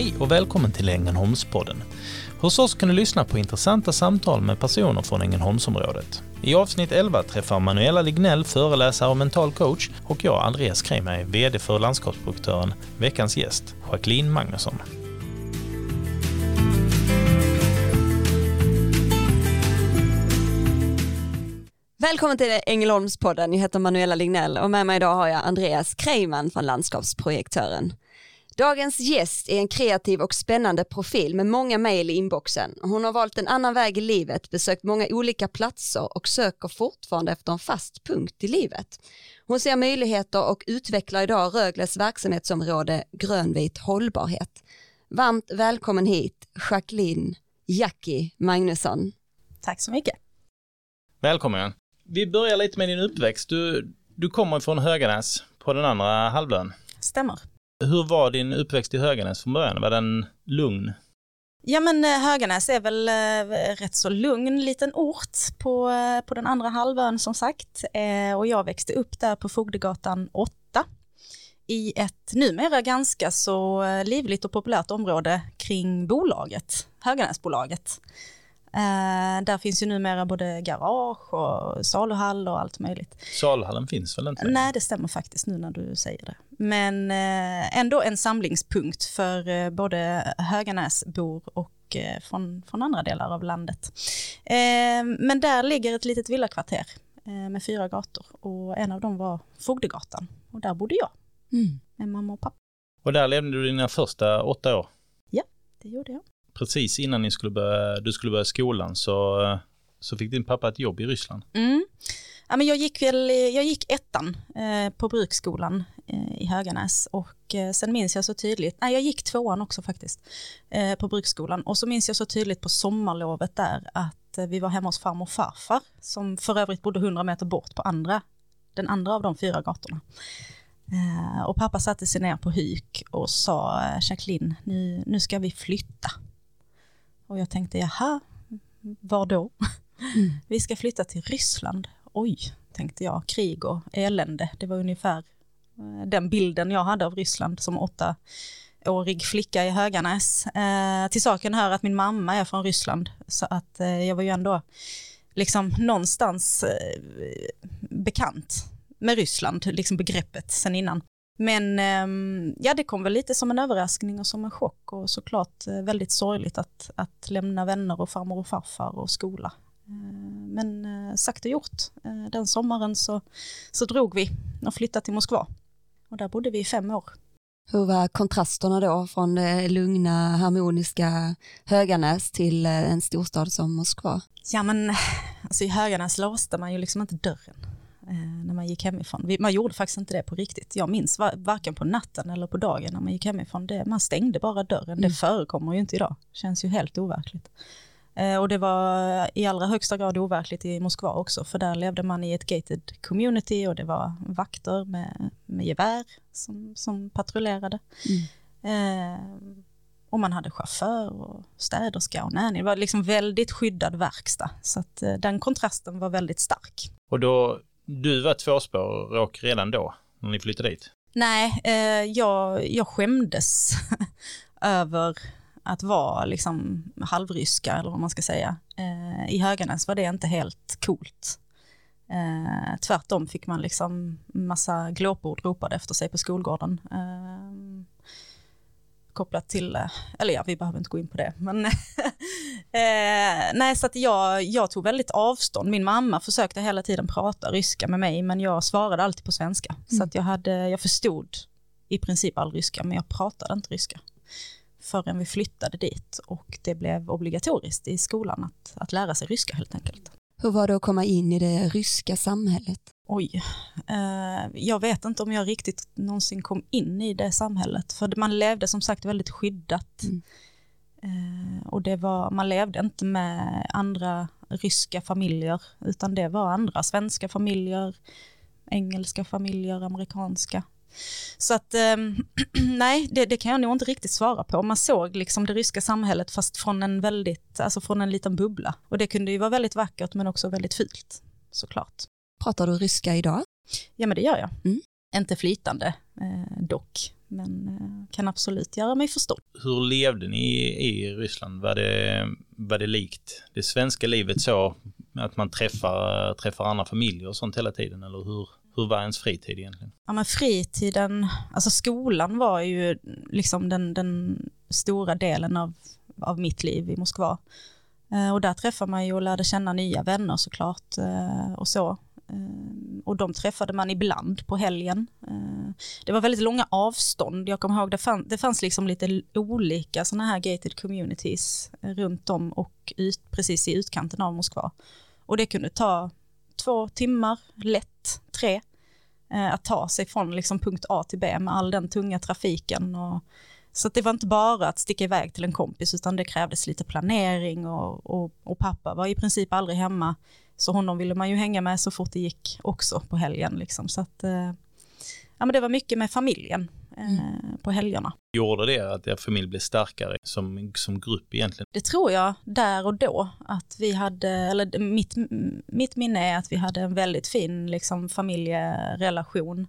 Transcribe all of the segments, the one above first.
Hej och välkommen till Ängelholmspodden. Hos oss kan du lyssna på intressanta samtal med personer från Ängelholmsområdet. I avsnitt 11 träffar Manuela Lignell, föreläsare och mental coach, och jag, Andreas Kremer, VD för landskapsproduktören, veckans gäst, Jacqueline Magnusson. Välkommen till Ängelholmspodden. Jag heter Manuela Lignell och med mig idag har jag Andreas Kreiman från Landskapsprojektören. Dagens gäst är en kreativ och spännande profil med många mejl i inboxen. Hon har valt en annan väg i livet, besökt många olika platser och söker fortfarande efter en fast punkt i livet. Hon ser möjligheter och utvecklar idag Rögles verksamhetsområde grönvit hållbarhet. Varmt välkommen hit Jacqueline Jackie Magnusson. Tack så mycket. Välkommen. Vi börjar lite med din uppväxt. Du, du kommer från Höganäs på den andra halvön. Stämmer. Hur var din uppväxt i Höganäs från början? Var den lugn? Ja men eh, Höganäs är väl eh, rätt så lugn liten ort på, eh, på den andra halvön som sagt. Eh, och jag växte upp där på Fogdegatan 8 i ett numera ganska så eh, livligt och populärt område kring bolaget, Höganäsbolaget. Eh, där finns ju numera både garage och saluhall och allt möjligt. Saluhallen finns väl inte? Nej, det stämmer faktiskt nu när du säger det. Men eh, ändå en samlingspunkt för eh, både Höganäsbor och eh, från, från andra delar av landet. Eh, men där ligger ett litet villakvarter eh, med fyra gator och en av dem var Fogdegatan och där bodde jag Mm. med mamma och pappa. Och där levde du dina första åtta år? Det gjorde jag. Precis innan ni skulle börja, du skulle börja skolan så, så fick din pappa ett jobb i Ryssland. Mm. Ja, men jag, gick väl, jag gick ettan eh, på bruksskolan eh, i Höganäs och eh, sen minns jag så tydligt, nej jag gick tvåan också faktiskt eh, på bruksskolan och så minns jag så tydligt på sommarlovet där att eh, vi var hemma hos farmor och farfar som för övrigt bodde 100 meter bort på andra, den andra av de fyra gatorna. Eh, och pappa satte sig ner på huk och sa eh, Jacqueline, nu, nu ska vi flytta. Och jag tänkte, jaha, var då? Vi ska flytta till Ryssland. Oj, tänkte jag, krig och elände. Det var ungefär eh, den bilden jag hade av Ryssland som åttaårig flicka i Höganäs. Eh, till saken hör att min mamma är från Ryssland, så att eh, jag var ju ändå liksom någonstans eh, bekant med Ryssland, liksom begreppet sen innan. Men ehm, ja, det kom väl lite som en överraskning och som en chock och såklart eh, väldigt sorgligt att, att lämna vänner och farmor och farfar och skola. Eh, Men eh, sagt och gjort, den sommaren så, så drog vi och flyttade till Moskva. Och där bodde vi i fem år. Hur var kontrasterna då från det lugna, harmoniska Höganäs till en storstad som Moskva? Ja men alltså i Höganäs låste man ju liksom inte dörren när man gick hemifrån. Vi, man gjorde faktiskt inte det på riktigt. Jag minns va, varken på natten eller på dagen när man gick hemifrån. Det, man stängde bara dörren. Mm. Det förekommer ju inte idag. Känns ju helt overkligt. Eh, och det var i allra högsta grad overkligt i Moskva också, för där levde man i ett gated community och det var vakter med, med gevär som, som patrullerade. Eh, och man hade chaufför och städerska och nanny. Det var liksom väldigt skyddad verkstad, så att eh, den kontrasten var väldigt stark. Och då, du var tvåspråk redan då, när ni flyttade dit? Nej, eh, jag, jag skämdes över att vara liksom halvryska eller vad man ska säga. Eh, I Höganäs var det inte helt coolt. Eh, tvärtom fick man liksom massa glåpord ropade efter sig på skolgården. Eh, kopplat till, eh, eller ja, vi behöver inte gå in på det, men eh, nej, så att jag, jag tog väldigt avstånd. Min mamma försökte hela tiden prata ryska med mig, men jag svarade alltid på svenska. Så att jag, hade, jag förstod i princip all ryska, men jag pratade inte ryska förrän vi flyttade dit och det blev obligatoriskt i skolan att, att lära sig ryska helt enkelt. Hur var det att komma in i det ryska samhället? Oj, eh, jag vet inte om jag riktigt någonsin kom in i det samhället, för man levde som sagt väldigt skyddat. Mm. Eh, och det var, man levde inte med andra ryska familjer, utan det var andra svenska familjer, engelska familjer, amerikanska. Så att ehm, nej, det, det kan jag nog inte riktigt svara på. Man såg liksom det ryska samhället fast från en väldigt, alltså från en liten bubbla. Och det kunde ju vara väldigt vackert men också väldigt fult, såklart. Pratar du ryska idag? Ja men det gör jag. Mm. Inte flytande, eh, dock. Men eh, kan absolut göra mig förstådd. Hur levde ni i Ryssland? Var det, var det likt det svenska livet så att man träffar, träffar andra familjer och sånt hela tiden? Eller hur, hur var ens fritid egentligen? Ja men fritiden, alltså skolan var ju liksom den, den stora delen av, av mitt liv i Moskva. Eh, och där träffade man ju och lärde känna nya vänner såklart eh, och så. Ehm, och de träffade man ibland på helgen. Ehm, det var väldigt långa avstånd. Jag kommer ihåg det, fann, det fanns liksom lite olika sådana här gated communities eh, runt om och ut, precis i utkanten av Moskva. Och det kunde ta två timmar, lätt, tre, eh, att ta sig från liksom punkt A till B med all den tunga trafiken. Och, så det var inte bara att sticka iväg till en kompis utan det krävdes lite planering och, och, och pappa var i princip aldrig hemma så honom ville man ju hänga med så fort det gick också på helgen. Liksom. Så att, eh, ja, men det var mycket med familjen eh, mm. på helgerna. Gjorde det att er familj blev starkare som, som grupp egentligen? Det tror jag där och då. Att vi hade, eller mitt, mitt minne är att vi hade en väldigt fin liksom, familjerelation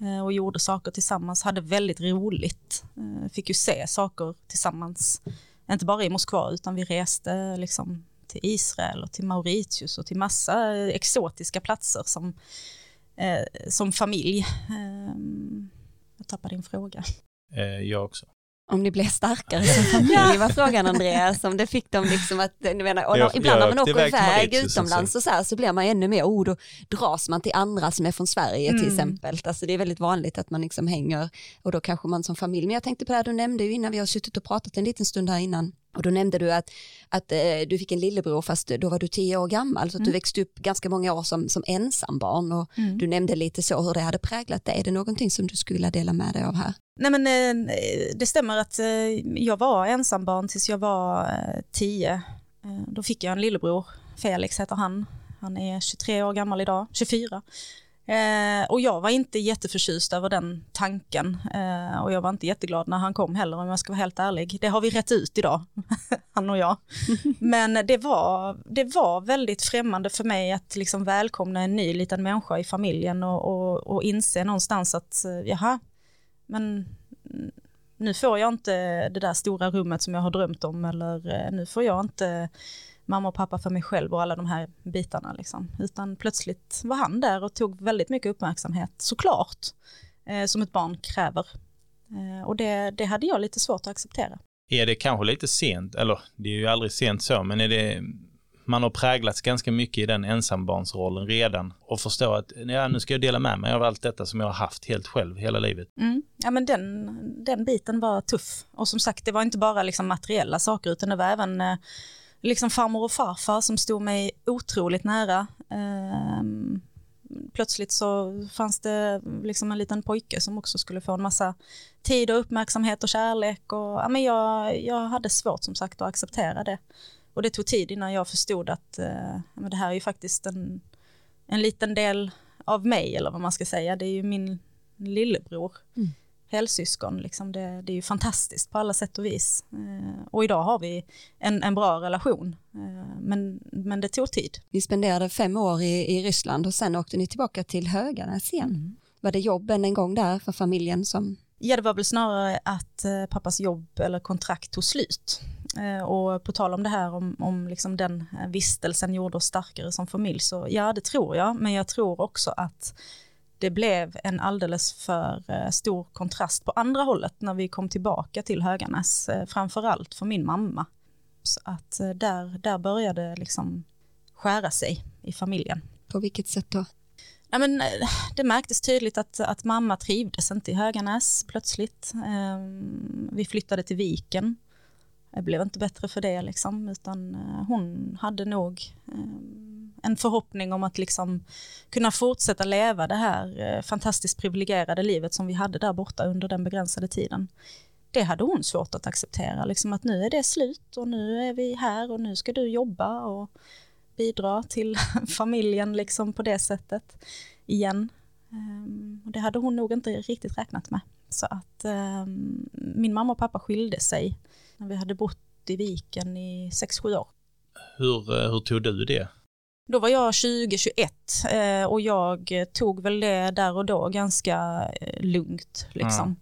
eh, och gjorde saker tillsammans, hade väldigt roligt. Fick ju se saker tillsammans, inte bara i Moskva utan vi reste liksom till Israel och till Mauritius och till massa exotiska platser som, eh, som familj. Eh, jag tappade din fråga. Eh, jag också. Om ni blev starkare som familj var frågan Andreas, om det fick dem liksom att, ni menar, och jag, ibland när man åker iväg utomlands och så här så blir man ännu mer, oh då dras man till andra som är från Sverige mm. till exempel, alltså det är väldigt vanligt att man liksom hänger och då kanske man som familj, men jag tänkte på det här du nämnde ju innan vi har suttit och pratat en liten stund här innan, och då nämnde du att, att eh, du fick en lillebror fast då var du tio år gammal så att mm. du växte upp ganska många år som, som ensambarn och mm. du nämnde lite så hur det hade präglat dig. Är det någonting som du skulle dela med dig av här? Nej men eh, det stämmer att eh, jag var ensambarn tills jag var tio. Då fick jag en lillebror, Felix heter han. Han är 23 år gammal idag, 24. Eh, och jag var inte jätteförtjust över den tanken eh, och jag var inte jätteglad när han kom heller om jag ska vara helt ärlig. Det har vi rätt ut idag, han och jag. Men det var, det var väldigt främmande för mig att liksom välkomna en ny liten människa i familjen och, och, och inse någonstans att eh, jaha, men nu får jag inte det där stora rummet som jag har drömt om eller eh, nu får jag inte mamma och pappa för mig själv och alla de här bitarna. Liksom. Utan plötsligt var han där och tog väldigt mycket uppmärksamhet, såklart, eh, som ett barn kräver. Eh, och det, det hade jag lite svårt att acceptera. Är det kanske lite sent, eller det är ju aldrig sent så, men är det man har präglats ganska mycket i den ensambarnsrollen redan och förstå att ja, nu ska jag dela med mig av allt detta som jag har haft helt själv hela livet. Mm. Ja men den, den biten var tuff och som sagt det var inte bara liksom materiella saker utan det var även eh, liksom farmor och farfar som stod mig otroligt nära. Ehm, plötsligt så fanns det liksom en liten pojke som också skulle få en massa tid och uppmärksamhet och kärlek. Och, ja, men jag, jag hade svårt som sagt att acceptera det. Och det tog tid innan jag förstod att eh, men det här är ju faktiskt en, en liten del av mig eller vad man ska säga. Det är ju min lillebror. Mm helsyskon. Liksom det, det är ju fantastiskt på alla sätt och vis. Eh, och idag har vi en, en bra relation. Eh, men, men det tog tid. Ni spenderade fem år i, i Ryssland och sen åkte ni tillbaka till Höganäs igen. Mm. Var det jobben en gång där för familjen som Ja, det var väl snarare att eh, pappas jobb eller kontrakt tog slut. Och på tal om det här om, om liksom den vistelsen gjorde oss starkare som familj, så ja, det tror jag. Men jag tror också att det blev en alldeles för eh, stor kontrast på andra hållet när vi kom tillbaka till Höganäs, eh, framförallt för min mamma. Så att eh, där, där började liksom skära sig i familjen. På vilket sätt då? Ja, men, det märktes tydligt att, att mamma trivdes inte i Höganäs plötsligt. Vi flyttade till Viken. Det blev inte bättre för det liksom, utan eh, hon hade nog eh, en förhoppning om att liksom kunna fortsätta leva det här eh, fantastiskt privilegierade livet som vi hade där borta under den begränsade tiden. Det hade hon svårt att acceptera, liksom att nu är det slut och nu är vi här och nu ska du jobba och bidra till familjen liksom på det sättet igen. Ehm, det hade hon nog inte riktigt räknat med. Så att ehm, min mamma och pappa skilde sig när vi hade bott i viken i 6-7 år. Hur, eh, hur tog du det? Då var jag 20-21 och jag tog väl det där och då ganska lugnt. Liksom.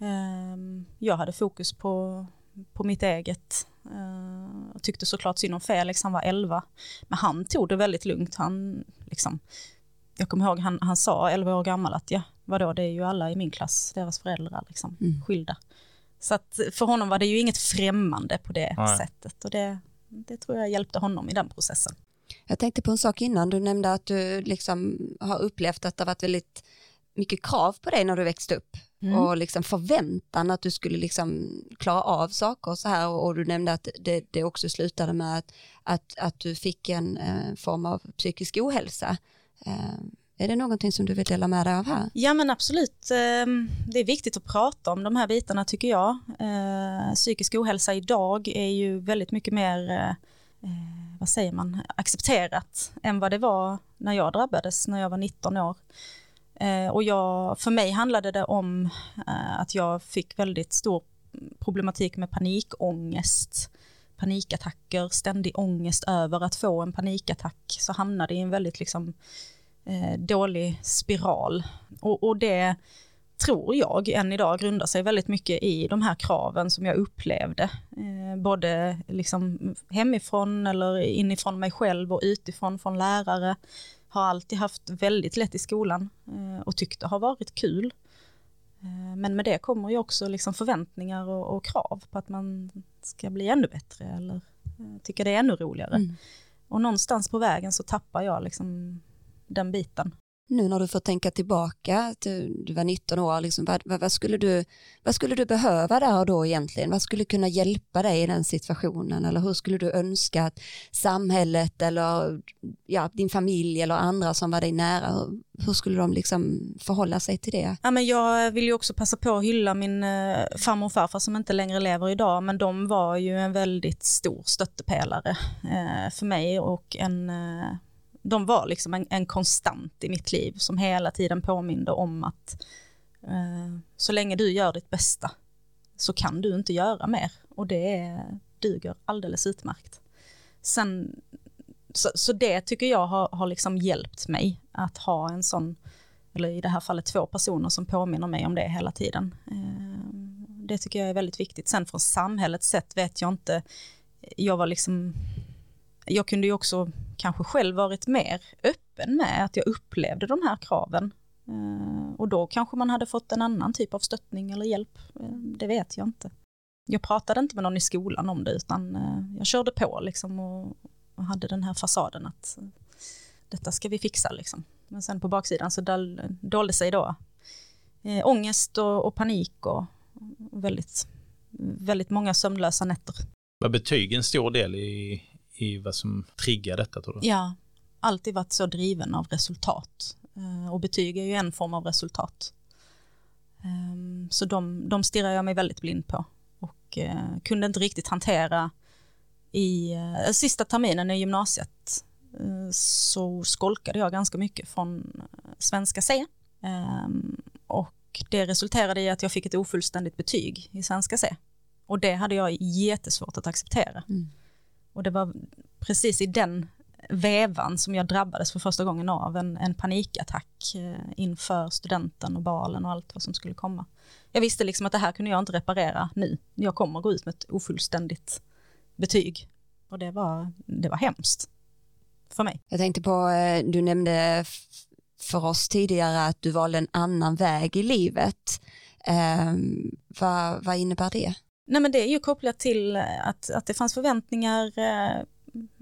Mm. Jag hade fokus på, på mitt eget. Jag tyckte såklart synd om Felix, han var 11. Men han tog det väldigt lugnt. Han, liksom, jag kommer ihåg han, han sa 11 år gammal att ja, vadå, det är ju alla i min klass, deras föräldrar liksom, mm. skilda. Så att för honom var det ju inget främmande på det Nej. sättet och det, det tror jag hjälpte honom i den processen. Jag tänkte på en sak innan, du nämnde att du liksom har upplevt att det har varit väldigt mycket krav på dig när du växte upp mm. och liksom förväntan att du skulle liksom klara av saker och så här och, du nämnde att det, det också slutade med att, att, att du fick en eh, form av psykisk ohälsa. Eh, är det någonting som du vill dela med dig av här? Ja men absolut. Ehm, det är viktigt att prata om de här bitarna tycker jag. Ehm, psykisk ohälsa idag är ju väldigt mycket mer, eh, eh, vad säger man, accepterat än vad det var när jag drabbades när jag var 19 år. Ehm, och jag, för mig handlade det om eh, att jag fick väldigt stor problematik med panikångest panikattacker, ständig ångest över att få en panikattack, så hamnade i en väldigt liksom, eh, dålig spiral. Och, och, det tror jag än idag grundar sig väldigt mycket i de här kraven som jag upplevde. Eh, både liksom hemifrån eller inifrån mig själv och utifrån från lärare. Har alltid haft väldigt lätt i skolan eh, och tyckt det har varit kul. Eh, men med det kommer ju också liksom förväntningar och, och, krav på att man ska bli ännu bättre eller eh, tycka det är ännu roligare. Mm. Och någonstans på vägen så tappar jag liksom den biten nu när du får tänka tillbaka, du, du var 19 år, liksom, vad, vad, skulle du, vad skulle du behöva där och då egentligen? Vad skulle kunna hjälpa dig i den situationen? Eller hur skulle du önska att samhället eller ja, din familj eller andra som var dig nära, hur, hur skulle de liksom förhålla sig till det? Ja, men jag vill ju också passa på att hylla min eh, farmor och farfar som inte längre lever idag, men de var ju en väldigt stor stöttepelare eh, för mig och en eh, de var liksom en, en, konstant i mitt liv som hela tiden påminde om att eh, så länge du gör ditt bästa så kan du inte göra mer och det duger alldeles utmärkt. Sen, så, så det tycker jag har, har liksom hjälpt mig att ha en sån, eller i det här fallet två personer som påminner mig om det hela tiden. Eh, det tycker jag är väldigt viktigt. Sen från samhällets sätt vet jag inte, jag var liksom, jag kunde ju också kanske själv varit mer öppen med att jag upplevde de här kraven. Eh, och då kanske man hade fått en annan typ av stöttning eller hjälp. Eh, det vet jag inte. Jag pratade inte med någon i skolan om det utan eh, jag körde på liksom och, hade den här fasaden att detta ska vi fixa liksom. Men sen på baksidan så dolde sig då eh, ångest och, och panik och väldigt, väldigt många sömnlösa nätter. Var betyg en stor del i, i vad som triggar detta tror du? Ja, alltid varit så driven av resultat. Eh, och betyg är ju en form av resultat. Ehm, så de, de stirrar jag mig väldigt blind på och eh, kunde inte riktigt hantera i eh, sista terminen i gymnasiet så skolkade jag ganska mycket från svenska C. Ehm, och det resulterade i att jag fick ett ofullständigt betyg i svenska C. Och det hade jag jättesvårt att acceptera. Mm. Och det var precis i den vevan som jag drabbades för första gången av en, en panikattack eh, inför studenten och balen och allt vad som skulle komma. Jag visste liksom att det här kunde jag inte reparera nu. Jag kommer gå ut med ett ofullständigt betyg. Och det var, det var hemskt för mig. Jag tänkte på, eh, du nämnde för oss tidigare att du valde en annan väg i livet. Eh, vad, vad innebär det? Nej men det är ju kopplat till eh, att, att det fanns förväntningar eh,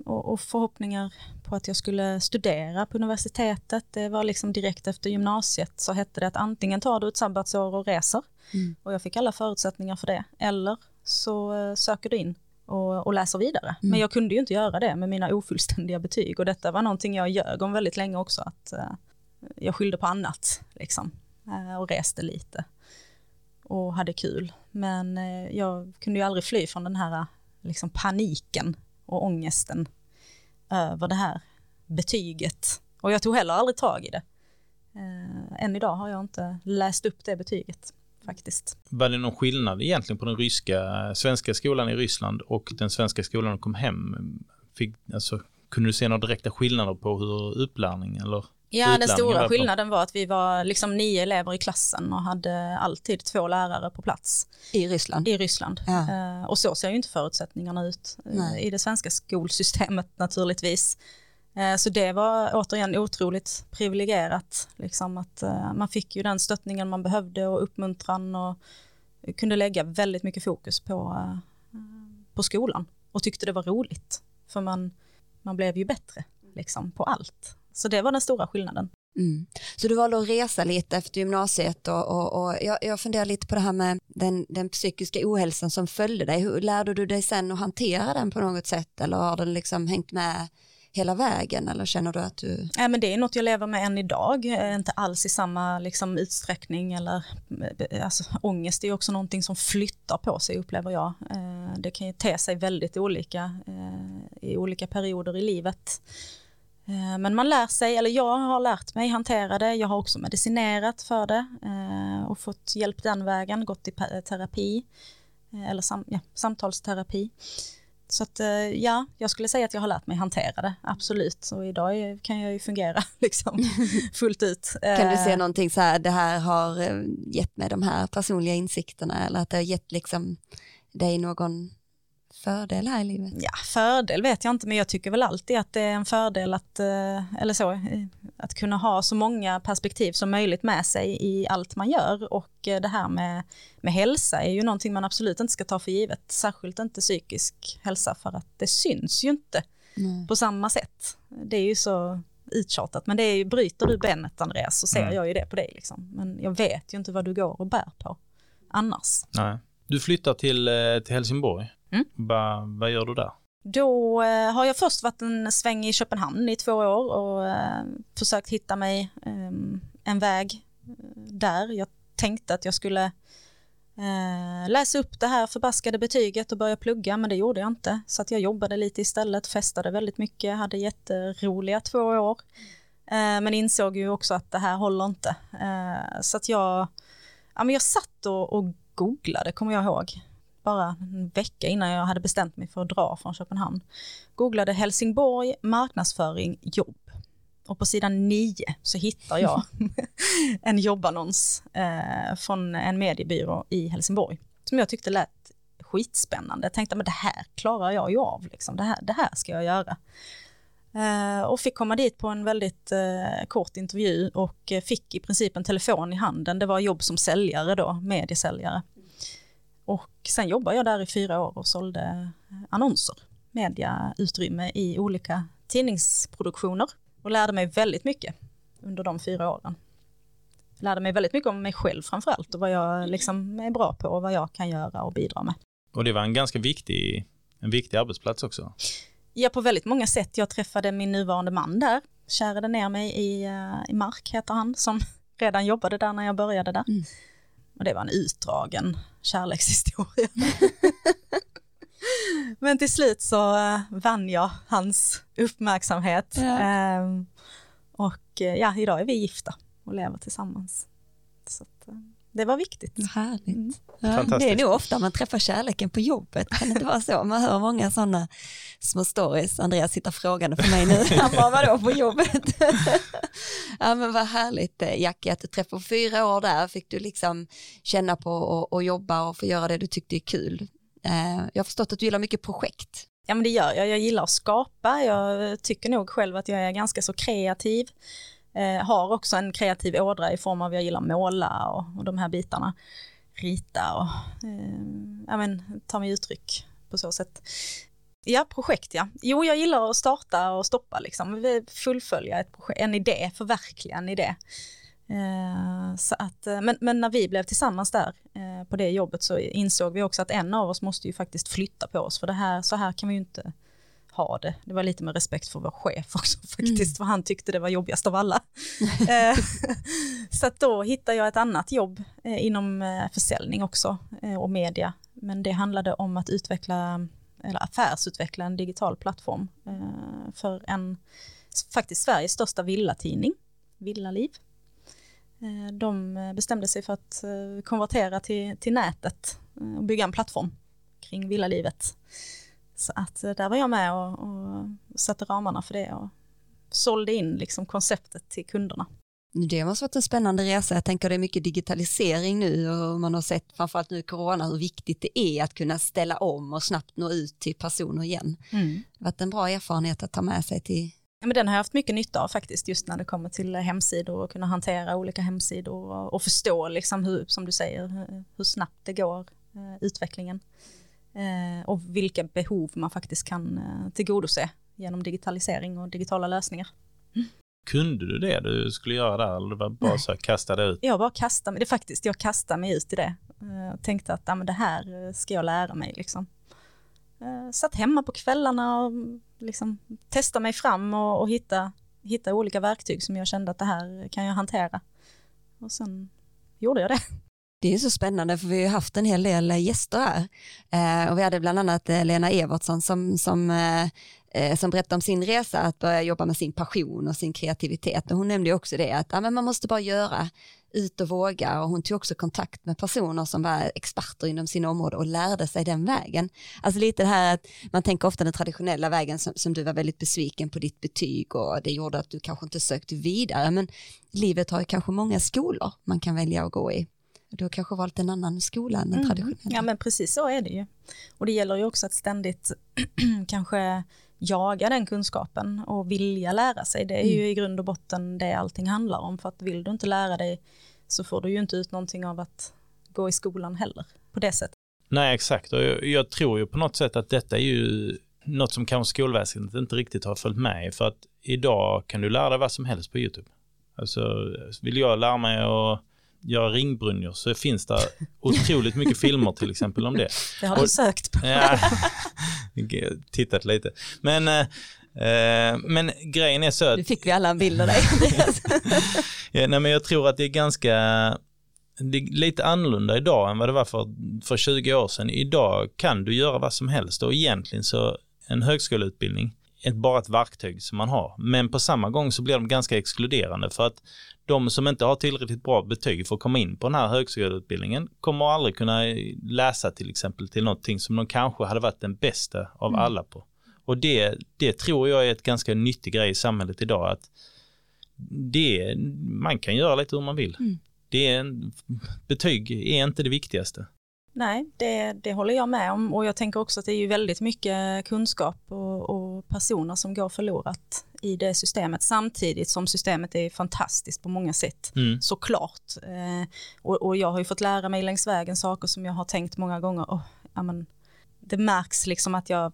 och, och, förhoppningar på att jag skulle studera på universitetet. Det var liksom direkt efter gymnasiet så hette det att antingen tar du ett sabbatsår och reser mm. och jag fick alla förutsättningar för det eller så eh, söker du in och, och läser vidare. Mm. Men jag kunde ju inte göra det med mina ofullständiga betyg och detta var någonting jag ljög om väldigt länge också att jag skyllde på annat liksom och reste lite och hade kul. Men eh, jag kunde ju aldrig fly från den här liksom, paniken och ångesten över det här betyget. Och jag tog heller aldrig tag i det. Eh, än idag har jag inte läst upp det betyget faktiskt. Var det någon skillnad egentligen på den ryska, svenska skolan i Ryssland och den svenska skolan du kom hem? Fick, alltså, Kunde du se några direkta skillnader på hur upplärning eller Ja, den stora skillnaden var att vi var liksom nio elever i klassen och hade alltid två lärare på plats I Ryssland. i Ryssland. Ja. Eh, och så ser ju inte förutsättningarna ut eh, Nej. i det svenska skolsystemet naturligtvis. Eh, så det var återigen otroligt privilegierat, liksom att man fick ju den stöttningen man behövde och uppmuntran och kunde lägga väldigt mycket fokus på, på skolan och tyckte det var roligt. För man, man blev ju bättre liksom, på allt. Så det var den stora skillnaden. Mm. Så du valde att resa lite efter gymnasiet och, och, och jag, jag funderar lite på det här med den, den psykiska ohälsan som följde dig. Hur lärde du dig sen att hantera den på något sätt eller har den liksom hängt med hela vägen eller känner du att du... Nej, men det är något jag lever med än idag, inte alls i samma liksom, utsträckning eller eh, alltså, ångest är också någonting som flyttar på sig upplever jag. Eh, Det kan ju te sig väldigt olika eh, i olika perioder i livet. Eh, Men man lär sig, eller jag har lärt mig hantera det, jag har också medicinerat för det eh, och fått hjälp den vägen, gått i pa- terapi eh, eller sam, ja, samtalsterapi. Så att eh, ja, jag skulle säga att jag har lärt mig hantera det, absolut. Och idag kan jag ju fungera liksom fullt ut. Kan du se Eh, någonting så här, det här har eh, gett mig de här personliga insikterna eller att det har gett liksom dig någon fördel här i livet? Ja, fördel vet jag inte, men jag tycker väl alltid att det är en fördel att, eh, eller så, att kunna ha så många perspektiv som möjligt med sig i allt man gör. Och eh, det här med, med hälsa är ju någonting man absolut inte ska ta för givet, särskilt inte psykisk hälsa, för att det syns ju inte Mm. på samma sätt. Det är ju så uttjatat, men det är ju, bryter du benet Andreas så ser Mm. jag ju det på dig liksom. Men jag vet ju inte vad du går och bär på annars. Nej. Du flyttar till, eh, till Helsingborg. Mm. Va, vad gör du där? Då eh, har jag först varit en sväng i Köpenhamn i två år och eh, försökt hitta mig eh, en väg eh, där. Jag tänkte att jag skulle eh, läsa upp det här förbaskade betyget och börja plugga, men det gjorde jag inte. Så att jag jobbade lite istället, festade väldigt mycket, hade jätteroliga två år. Eh, men insåg ju också att det här håller inte. Så att jag, ja, men jag satt och, och googlade, kommer jag ihåg bara en vecka innan jag hade bestämt mig för att dra från Köpenhamn. Googlade Helsingborg marknadsföring jobb. Och på sidan 9 så hittar jag en jobbannons eh, från en mediebyrå i Helsingborg som jag tyckte lät skitspännande. Jag tänkte men det här klarar jag ju av, liksom. det, här, det här ska jag göra. Eh, och fick komma dit på en väldigt eh, kort intervju och eh, fick i princip en telefon i handen. Det var jobb som säljare då, mediesäljare. Och sen jobbade jag där i fyra år och sålde annonser, mediautrymme i olika tidningsproduktioner och lärde mig väldigt mycket under de fyra åren. Lärde mig väldigt mycket om mig själv framför allt och vad jag liksom är bra på och vad jag kan göra och bidra med. Och det var en ganska viktig, en viktig arbetsplats också. Ja, på väldigt många sätt. Jag träffade min nuvarande man där, kärade ner mig i, eh, i Mark, heter han, som redan jobbade där när jag började där. Mm. Och det var en utdragen kärlekshistoria. Men till slut så eh, vann jag hans uppmärksamhet. Ja. Ehm, och eh, ja, idag är vi gifta och lever tillsammans. Så att, eh, det var viktigt. Härligt. Mm. Ja, det är nog ofta man träffar kärleken på jobbet, kan det inte vara så? Man hör många sådana små stories. Andreas sitter frågande för mig nu, han bara vadå på jobbet? ja men vad härligt eh, Jackie att du träffade fyra år där, fick du liksom känna på och, och jobba och få göra det du tyckte är kul. Eh, jag har förstått att du gillar mycket projekt. Ja men det gör jag, jag gillar att skapa, jag tycker nog själv att jag är ganska så kreativ. Eh, har också en kreativ ådra i form av jag gillar måla och, och de här bitarna. Rita och eh, ja, men, ta mig uttryck på så sätt. Ja, projekt ja. Jo, jag gillar att starta och stoppa liksom. Fullfölja ett projekt, en idé, förverkliga en idé. Eh, så att, eh, men, men när vi blev tillsammans där eh, på det jobbet så insåg vi också att en av oss måste ju faktiskt flytta på oss för det här, så här kan vi ju inte ha det. Det var lite med respekt för vår chef också faktiskt, för han tyckte det var jobbigast av alla. Eh, så då hittade jag ett annat jobb eh, inom eh, försäljning också och media. Men det handlade om att utveckla, eller affärsutveckla en digital plattform för en, faktiskt Sveriges största villatidning, Villaliv. De bestämde sig för att konvertera till, till nätet och bygga en plattform kring villalivet. Så att eh, där var jag med och, och satte ramarna för det och sålde in liksom konceptet till kunderna. Det måste varit en spännande resa. Jag tänker det är mycket digitalisering nu och man har sett framförallt nu i corona hur viktigt det är att kunna ställa om och snabbt nå ut till personer igen. Mm. Det har varit en bra erfarenhet att ta med sig till Ja, men den har jag haft mycket nytta av faktiskt just när det kommer till hemsidor och kunna hantera olika hemsidor och, och förstå liksom hur, som du säger, hur snabbt det går, eh, utvecklingen eh, och vilka behov man faktiskt kan eh, tillgodose genom digitalisering och digitala lösningar. Mm. Kunde du det du skulle göra där eller var bara Nej. så kasta det ut? Jag bara kastade mig, det faktiskt, jag kastade mig ut i det. Jag eh, tänkte att ja, men det här ska jag lära mig liksom. Eh, satt hemma på kvällarna och liksom testa mig fram och, och hitta, hitta olika verktyg som jag kände att det här kan jag hantera. Och sen gjorde jag det. Det är så spännande för vi har haft en hel del eh, gäster här eh, och vi hade bland annat eh, Lena Evertsson som, som eh, eh, som berättade om sin resa att börja jobba med sin passion och sin kreativitet. Och hon nämnde också det att ja, men man måste bara göra ut och våga och hon tog också kontakt med personer som var experter inom sin område och lärde sig den vägen. Alltså lite det här att man tänker ofta den traditionella vägen som, som du var väldigt besviken på ditt betyg och det gjorde att du kanske inte sökte vidare men livet har ju kanske många skolor man kan välja att gå i. Du har kanske valt en annan skola än den mm. traditionella. Ja men precis så är det ju. Och det gäller ju också att ständigt kanske jaga den kunskapen och vilja lära sig. Det är mm. ju i grund och botten det allting handlar om. För att vill du inte lära dig så får du ju inte ut någonting av att gå i skolan heller på det sättet. Nej, exakt. Och jag, jag tror ju på något sätt att detta är ju något som kanske skolväsendet inte riktigt har följt med i. För att idag kan du lära dig vad som helst på YouTube. Alltså, vill jag lära mig att göra ringbrynjor så finns det otroligt mycket filmer till exempel om det. Det har du och, sökt på. Ja, tittat lite. Men, eh, eh, men grejen är så att... Nu fick vi alla en bild av dig. ja, nej, men jag tror att det är ganska det är lite annorlunda idag än vad det var för, för 20 år sedan. Idag kan du göra vad som helst och egentligen så en högskoleutbildning är bara ett verktyg som man har. Men på samma gång så blir de ganska exkluderande för att de som inte har tillräckligt bra betyg för att komma in på den här högskoleutbildningen kommer aldrig kunna läsa till exempel till någonting som de kanske hade varit den bästa av mm. alla på. Och det, det tror jag är ett ganska nyttig grej i samhället idag att det, man kan göra lite hur man vill. Mm. Det är, betyg är inte det viktigaste. Nej, det, det håller jag med om och jag tänker också att det är ju väldigt mycket kunskap och, och, personer som går förlorat i det systemet samtidigt som systemet är fantastiskt på många sätt, mm. såklart. Eh, och, och, jag har ju fått lära mig längs vägen saker som jag har tänkt många gånger, oh, ja, men, det märks liksom att jag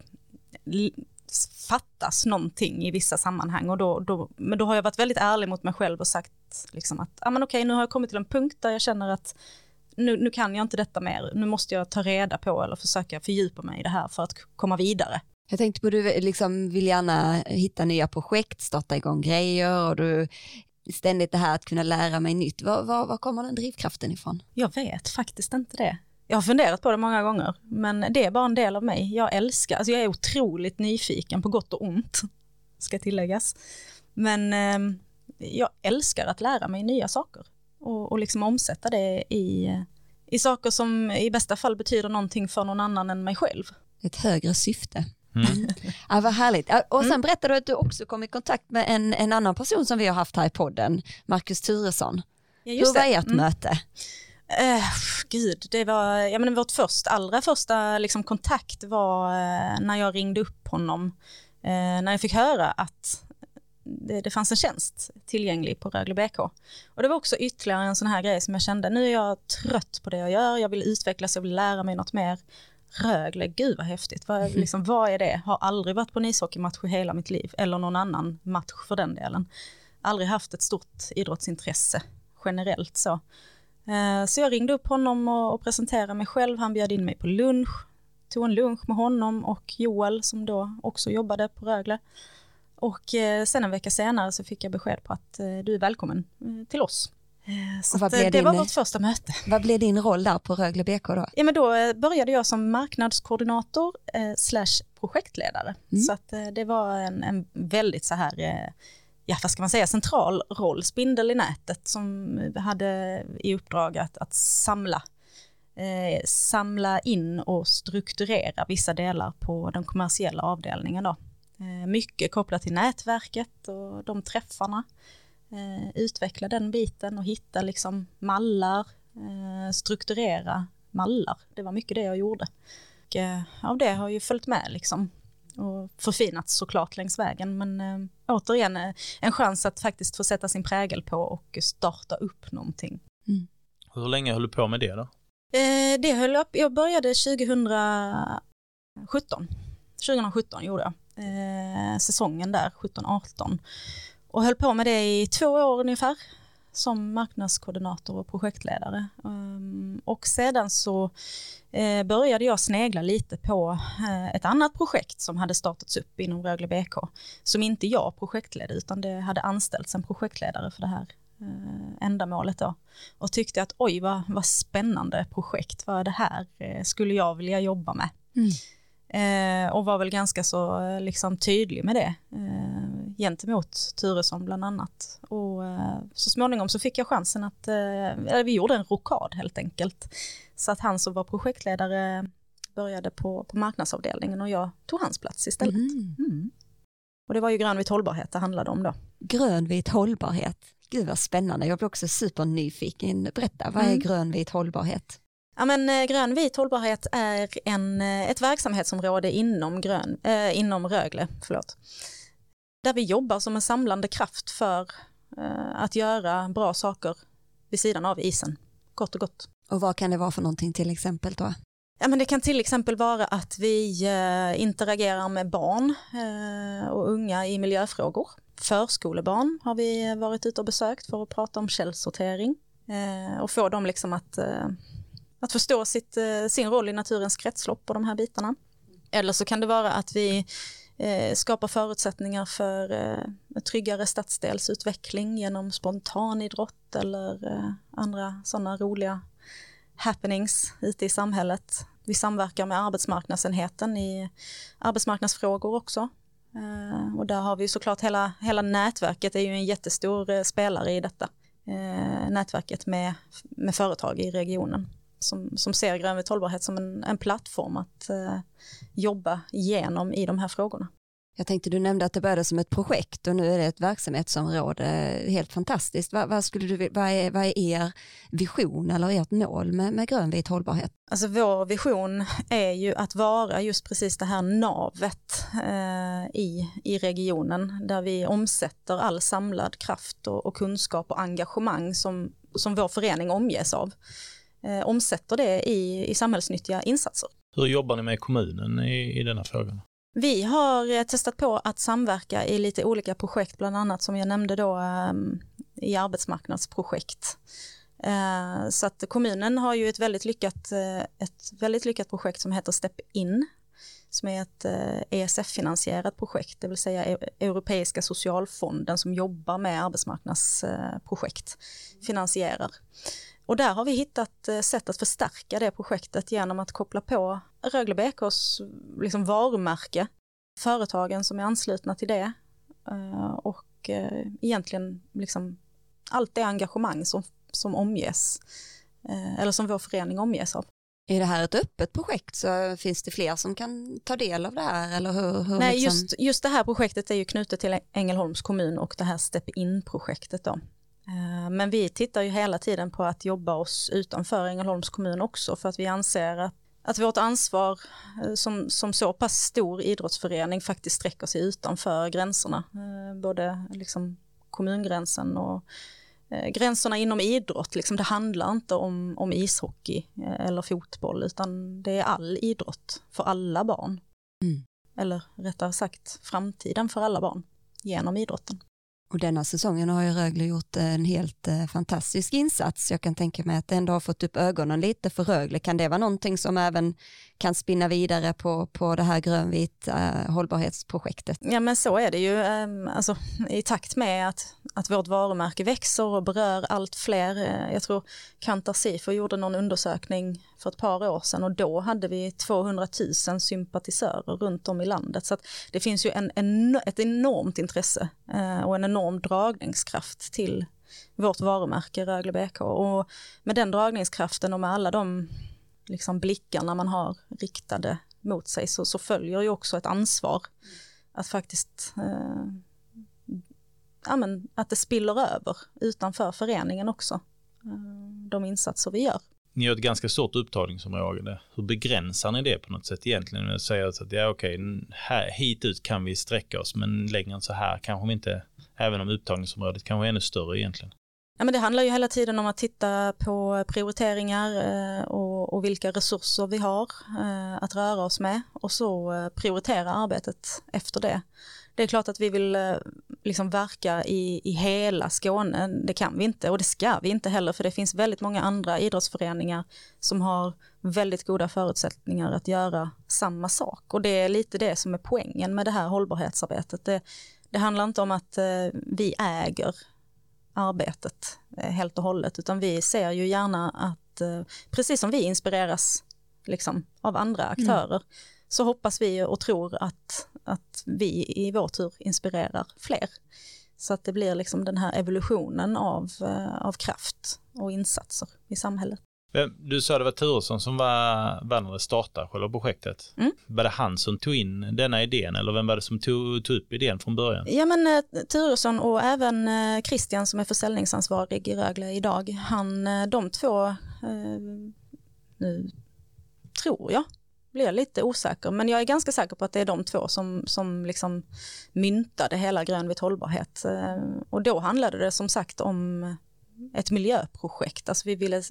fattas någonting i vissa sammanhang och då, då, men då har jag varit väldigt ärlig mot mig själv och sagt liksom att ja, men okej, nu har jag kommit till en punkt där jag känner att nu, nu kan jag inte detta mer, nu måste jag ta reda på eller försöka fördjupa mig i det här för att komma vidare. Jag tänkte på du liksom vill gärna hitta nya projekt, starta igång grejer och du ständigt det här att kunna lära mig nytt. Var, var, var kommer den drivkraften ifrån? Jag vet faktiskt inte det. Jag har funderat på det många gånger, men det är bara en del av mig. Jag älskar, alltså jag är otroligt nyfiken på gott och ont, ska tilläggas. Men eh, jag älskar att lära mig nya saker och, och liksom omsätta det i, i saker som i bästa fall betyder någonting för någon annan än mig själv. Ett högre syfte. Mm. ja, vad härligt. Och sen mm. berättade du att du också kom i kontakt med en, en annan person som vi har haft här i podden, Marcus Turesson. Ja, Hur var ert mm. möte? Uh, gud, det var, ja men vårt först, allra första liksom, kontakt var uh, när jag ringde upp honom. Uh, när jag fick höra att det, det, fanns en tjänst tillgänglig på Rögle BK. Och det var också ytterligare en sån här grej som jag kände, nu är jag trött på det jag gör, jag vill utvecklas, jag vill lära mig något mer. Rögle, gud vad häftigt, vad, mm. liksom, vad är det? Har aldrig varit på en ishockeymatch i hela mitt liv, eller någon annan match för den delen. Aldrig haft ett stort idrottsintresse generellt så. Eh, så jag ringde upp honom och, presenterade mig själv, han bjöd in mig på lunch, tog en lunch med honom och Joel som då också jobbade på Rögle. Och eh, sen en vecka senare så fick jag besked på att eh, du är välkommen till oss. Så det din, var vårt första möte. Vad blev din roll där på Rögle BK då? Ja men då började jag som marknadskoordinator eh, slash projektledare. Mm. Så att eh, det var en, en väldigt så här, eh, ja vad ska man säga, central roll, spindel i nätet som hade i uppdrag att, att samla eh, samla in och strukturera vissa delar på den kommersiella avdelningen då. Eh, mycket kopplat till nätverket och de träffarna. Eh, utveckla den biten och hitta liksom mallar, eh, strukturera mallar. Det var mycket det jag gjorde. Och, eh, av det har ju följt med liksom och förfinats såklart längs vägen. Men äh, återigen en chans att faktiskt få sätta sin prägel på och starta upp någonting. Mm. Hur länge höll du på med det då? Eh, det höll upp, jag började 2017. 2017 gjorde jag. Eh, säsongen där, 17-18. Och höll på med det i två år ungefär som marknadskoordinator och projektledare. Um, och sedan så eh, började jag snegla lite på eh, ett annat projekt som hade startats upp inom Rögle BK, som inte jag projektledde, utan det hade anställts en projektledare för det här eh, ändamålet då. Och tyckte att oj, vad, vad spännande projekt, vad är det här skulle jag vilja jobba med. Mm. Och var väl ganska så liksom, tydlig med det gentemot Turesson bland annat. Och eh, så småningom så fick jag chansen att, eh, vi gjorde en rokad helt enkelt. Så att han som var projektledare började på, på marknadsavdelningen och jag tog hans plats istället. Mm. Mm. Och det var ju grönvit hållbarhet det handlade om då. Grönvit hållbarhet, gud vad spännande, jag blir också supernyfiken. Berätta, vad är mm. grönvit hållbarhet? Ja, men, eh, grön vit hållbarhet är en, ett verksamhetsområde inom, grön, eh, inom Rögle. Förlåt. Där vi jobbar som en samlande kraft för eh, att göra bra saker vid sidan av isen, kort och gott. Och vad kan det vara för någonting till exempel då? Ja, men det kan till exempel vara att vi eh, interagerar med barn eh, och unga i miljöfrågor. Förskolebarn har vi varit ute och besökt för att prata om källsortering och få dem liksom att att förstå sitt, sin roll i naturens kretslopp och de här bitarna. Eller så kan det vara att vi Eh, skapa förutsättningar för eh, tryggare stadsdelsutveckling genom spontanidrott eller eh, andra sådana roliga happenings ute i samhället. Vi samverkar med arbetsmarknadsenheten i arbetsmarknadsfrågor också. Eh, och där har vi såklart hela, hela nätverket är ju en jättestor spelare i detta. Nätverket med, med företag i regionen som, som ser grönvit hållbarhet som en, en plattform att eh, jobba igenom i de här frågorna. Jag tänkte du nämnde att det började som ett projekt och nu är det ett verksamhetsområde. Helt fantastiskt. Vad, vad skulle du, vad, är, vad är er vision eller ert mål med, med grönvit hållbarhet? Alltså vår vision är ju att vara just precis det här navet eh, i, i regionen där vi omsätter all samlad kraft och, och kunskap och engagemang som, som vår förening omges av eh, omsätter det i, i samhällsnyttiga insatser. Hur jobbar ni med kommunen i, i denna frågan? Vi har eh, testat på att samverka i lite olika projekt, bland annat som jag nämnde då um, i arbetsmarknadsprojekt. Uh, så att kommunen har ju ett väldigt lyckat, uh, ett väldigt lyckat projekt som heter Step In, som är ett ESF-finansierat projekt, det vill säga e Europeiska socialfonden som jobbar med arbetsmarknadsprojekt, finansierar. Och där har vi hittat eh, sätt att förstärka det projektet genom att koppla på Rögle BKs liksom varumärke, företagen som är anslutna till det eh, och eh, egentligen liksom allt det engagemang som, som omges, eller som vår förening omges av. Är det här ett öppet projekt så finns det fler som kan ta del av det här eller hur? hur Nej, liksom... just, just det här projektet är ju knutet till Ängelholms kommun och det här Step In-projektet då. Eh, men vi tittar ju hela tiden på att jobba oss utanför Ängelholms kommun också för att vi anser att, att vårt ansvar eh, som, som så pass stor idrottsförening faktiskt sträcker sig utanför gränserna. Eh, både liksom kommungränsen och gränserna inom idrott. Liksom det handlar inte om, om ishockey eller fotboll utan det är all idrott för alla barn. Mm. Eller rättare sagt framtiden för alla barn genom idrotten. Och denna säsongen har ju Rögle gjort en helt eh, fantastisk insats. Jag kan tänka mig att det ändå har fått upp ögonen lite för Rögle. Kan det vara någonting som även kan spinna vidare på, på det här grönvit eh, hållbarhetsprojektet? Ja men så är det ju. Eh, alltså, I takt med att, att vårt varumärke växer och berör allt fler. Eh, jag tror Kantar Sifo gjorde någon undersökning för ett par år sedan och då hade vi 200 000 sympatisörer runt om i landet. Så det finns ju en, en, ett enormt intresse eh, och en enorm dragningskraft till vårt varumärke Rögle BK. Och med den dragningskraften och med alla de liksom blickarna man har riktade mot sig så, så följer ju också ett ansvar att faktiskt eh, ja, men, att det spiller över utanför föreningen också, eh, de insatser vi gör. Ni har ett ganska stort upptagningsområde. Hur begränsar ni det på något sätt egentligen? Jag säger alltså att ja, okej, här, hit ut kan vi sträcka oss, men längre än så här kanske vi inte, även om upptagningsområdet kanske är ännu större egentligen. Ja, men det handlar ju hela tiden om att titta på prioriteringar eh, och, och, vilka resurser vi har eh, att röra oss med och så eh, prioritera arbetet efter det. Det är klart att vi vill liksom verka i, i hela Skåne, det kan vi inte och det ska vi inte heller för det finns väldigt många andra idrottsföreningar som har väldigt goda förutsättningar att göra samma sak och det är lite det som är poängen med det här hållbarhetsarbetet. Det, det handlar inte om att vi äger arbetet eh, helt och hållet, utan vi ser ju gärna att, eh, precis som vi inspireras liksom, av andra mm. aktörer, mm. så hoppas vi och tror att, att vi i vår tur inspirerar fler. Så att det blir liksom den här evolutionen av, eh, av kraft och insatser i samhället. Du sa det var Turesson som var, var när det startade själva projektet. Mm. Var det han som tog in denna idén eller vem var det som tog, tog upp idén från början? Ja men eh, Turesson och även eh, Christian som är försäljningsansvarig i Rögle idag. Han, eh, de två, eh, nu tror jag, blir lite osäker, men jag är ganska säker på att det är de två som, som liksom myntade hela grönvit hållbarhet. Och då handlade det som sagt om ett miljöprojekt, alltså vi ville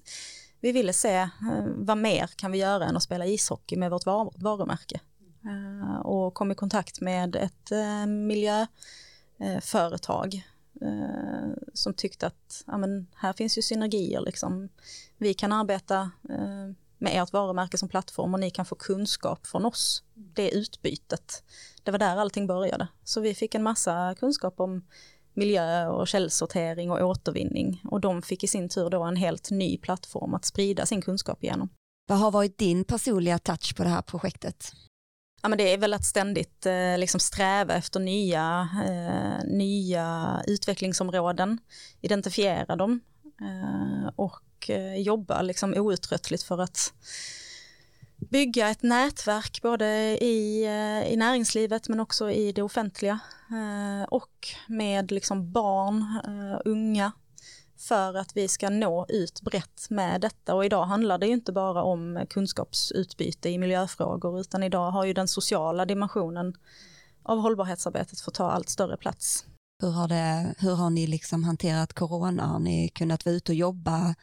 vi ville se eh, vad mer kan vi göra än att spela ishockey med vårt varumärke. Eh, och kom i kontakt med ett eh, miljöföretag som tyckte att ja, men här finns ju synergier. Liksom. Vi kan arbeta med ert varumärke som plattform och ni kan få kunskap från oss. Det utbytet. Det var där allting började. Så vi fick en massa kunskap om miljö och källsortering och återvinning och de fick i sin tur då en helt ny plattform att sprida sin kunskap igenom. Vad har varit din personliga touch på det här projektet? Ja, men det är väl att ständigt eh, liksom sträva efter nya, eh, nya utvecklingsområden, identifiera dem eh, och eh, jobba liksom outtröttligt för att bygga ett nätverk både i, eh, i näringslivet men också i det offentliga eh, och med liksom barn, och unga för att vi ska nå ut brett med detta och idag handlar det ju inte bara om kunskapsutbyte i miljöfrågor utan idag har ju den sociala dimensionen av hållbarhetsarbetet fått ta allt större plats. Hur har, det, hur har ni liksom hanterat corona? Har ni kunnat vara ute och jobba?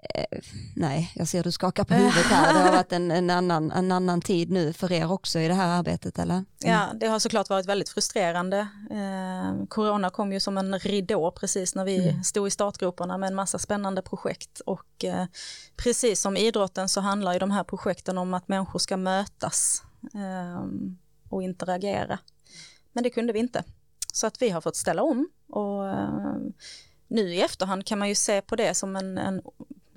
Eh, nej, jag ser du skakar på huvudet här. Det har varit en, en, annan, en annan tid nu för er också i det här arbetet, eller? Mm. Ja, det har såklart varit väldigt frustrerande. Eh, corona kom ju som en ridå precis när vi mm. stod i startgroparna med en massa spännande projekt och eh, precis som idrotten så handlar ju de här projekten om att människor ska mötas eh, och interagera. Men det kunde vi inte. Så att vi har fått ställa om och eh, nu i efterhand kan man ju se på det som en, en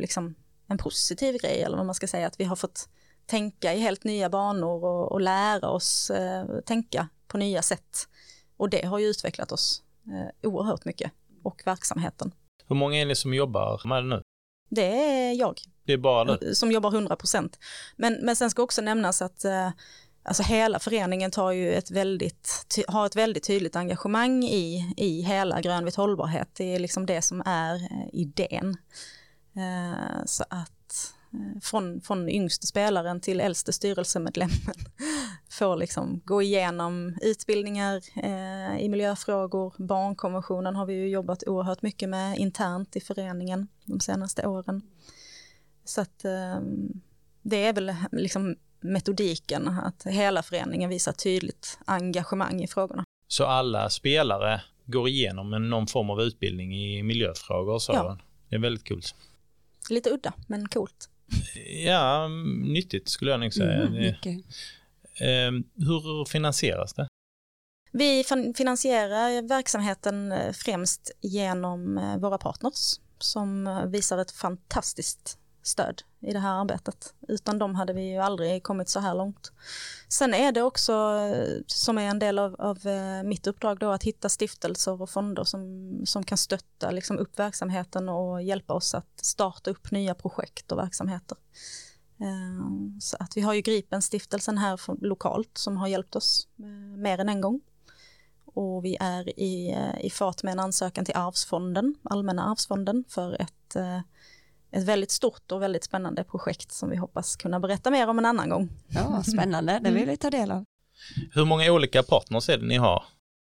liksom en positiv grej eller vad man ska säga, att vi har fått tänka i helt nya banor och, och lära oss eh, tänka på nya sätt. Och det har ju utvecklat oss eh, oerhört mycket och verksamheten. Hur många är ni som jobbar med det nu? Det är jag. Det är bara du? Som jobbar 100 procent. Men, men sen ska också nämnas att eh, alltså hela föreningen tar ju ett väldigt, har ett väldigt tydligt engagemang i, i hela grönvitt hållbarhet. Det är liksom det som är eh, idén. Eh, så att eh, från, från yngste spelaren till äldste styrelsemedlemmen får liksom gå igenom utbildningar eh, i miljöfrågor. Barnkonventionen har vi ju jobbat oerhört mycket med internt i föreningen de senaste åren. Så att det är väl liksom metodiken, att hela föreningen visar tydligt engagemang i frågorna. Så alla spelare går igenom någon form av utbildning i miljöfrågor? Så ja. Det är väldigt kul. Lite udda, men coolt. Ja, nyttigt skulle jag nog säga. Mm, mycket. Ehm, hur finansieras det? Vi finansierar verksamheten eh, främst genom eh, våra partners som eh, visar ett fantastiskt stöd i det här arbetet. Utan dem hade vi ju aldrig kommit så här långt. Sen är det också, eh, som är en del av, av eh, mitt uppdrag då, att hitta stiftelser och fonder som, som kan stötta liksom, upp verksamheten och hjälpa oss att starta upp nya projekt och verksamheter. Ehm, så att vi har ju Gripen-stiftelsen här lokalt som har hjälpt oss eh, mer än en gång. Och vi är i, i fart med en ansökan till Arvsfonden, Allmänna arvsfonden, för ett, ett väldigt stort och väldigt spännande projekt som vi hoppas kunna berätta mer om en annan gång. Ja, spännande, det vill vi ta del av. Hur många olika partners är det ni har?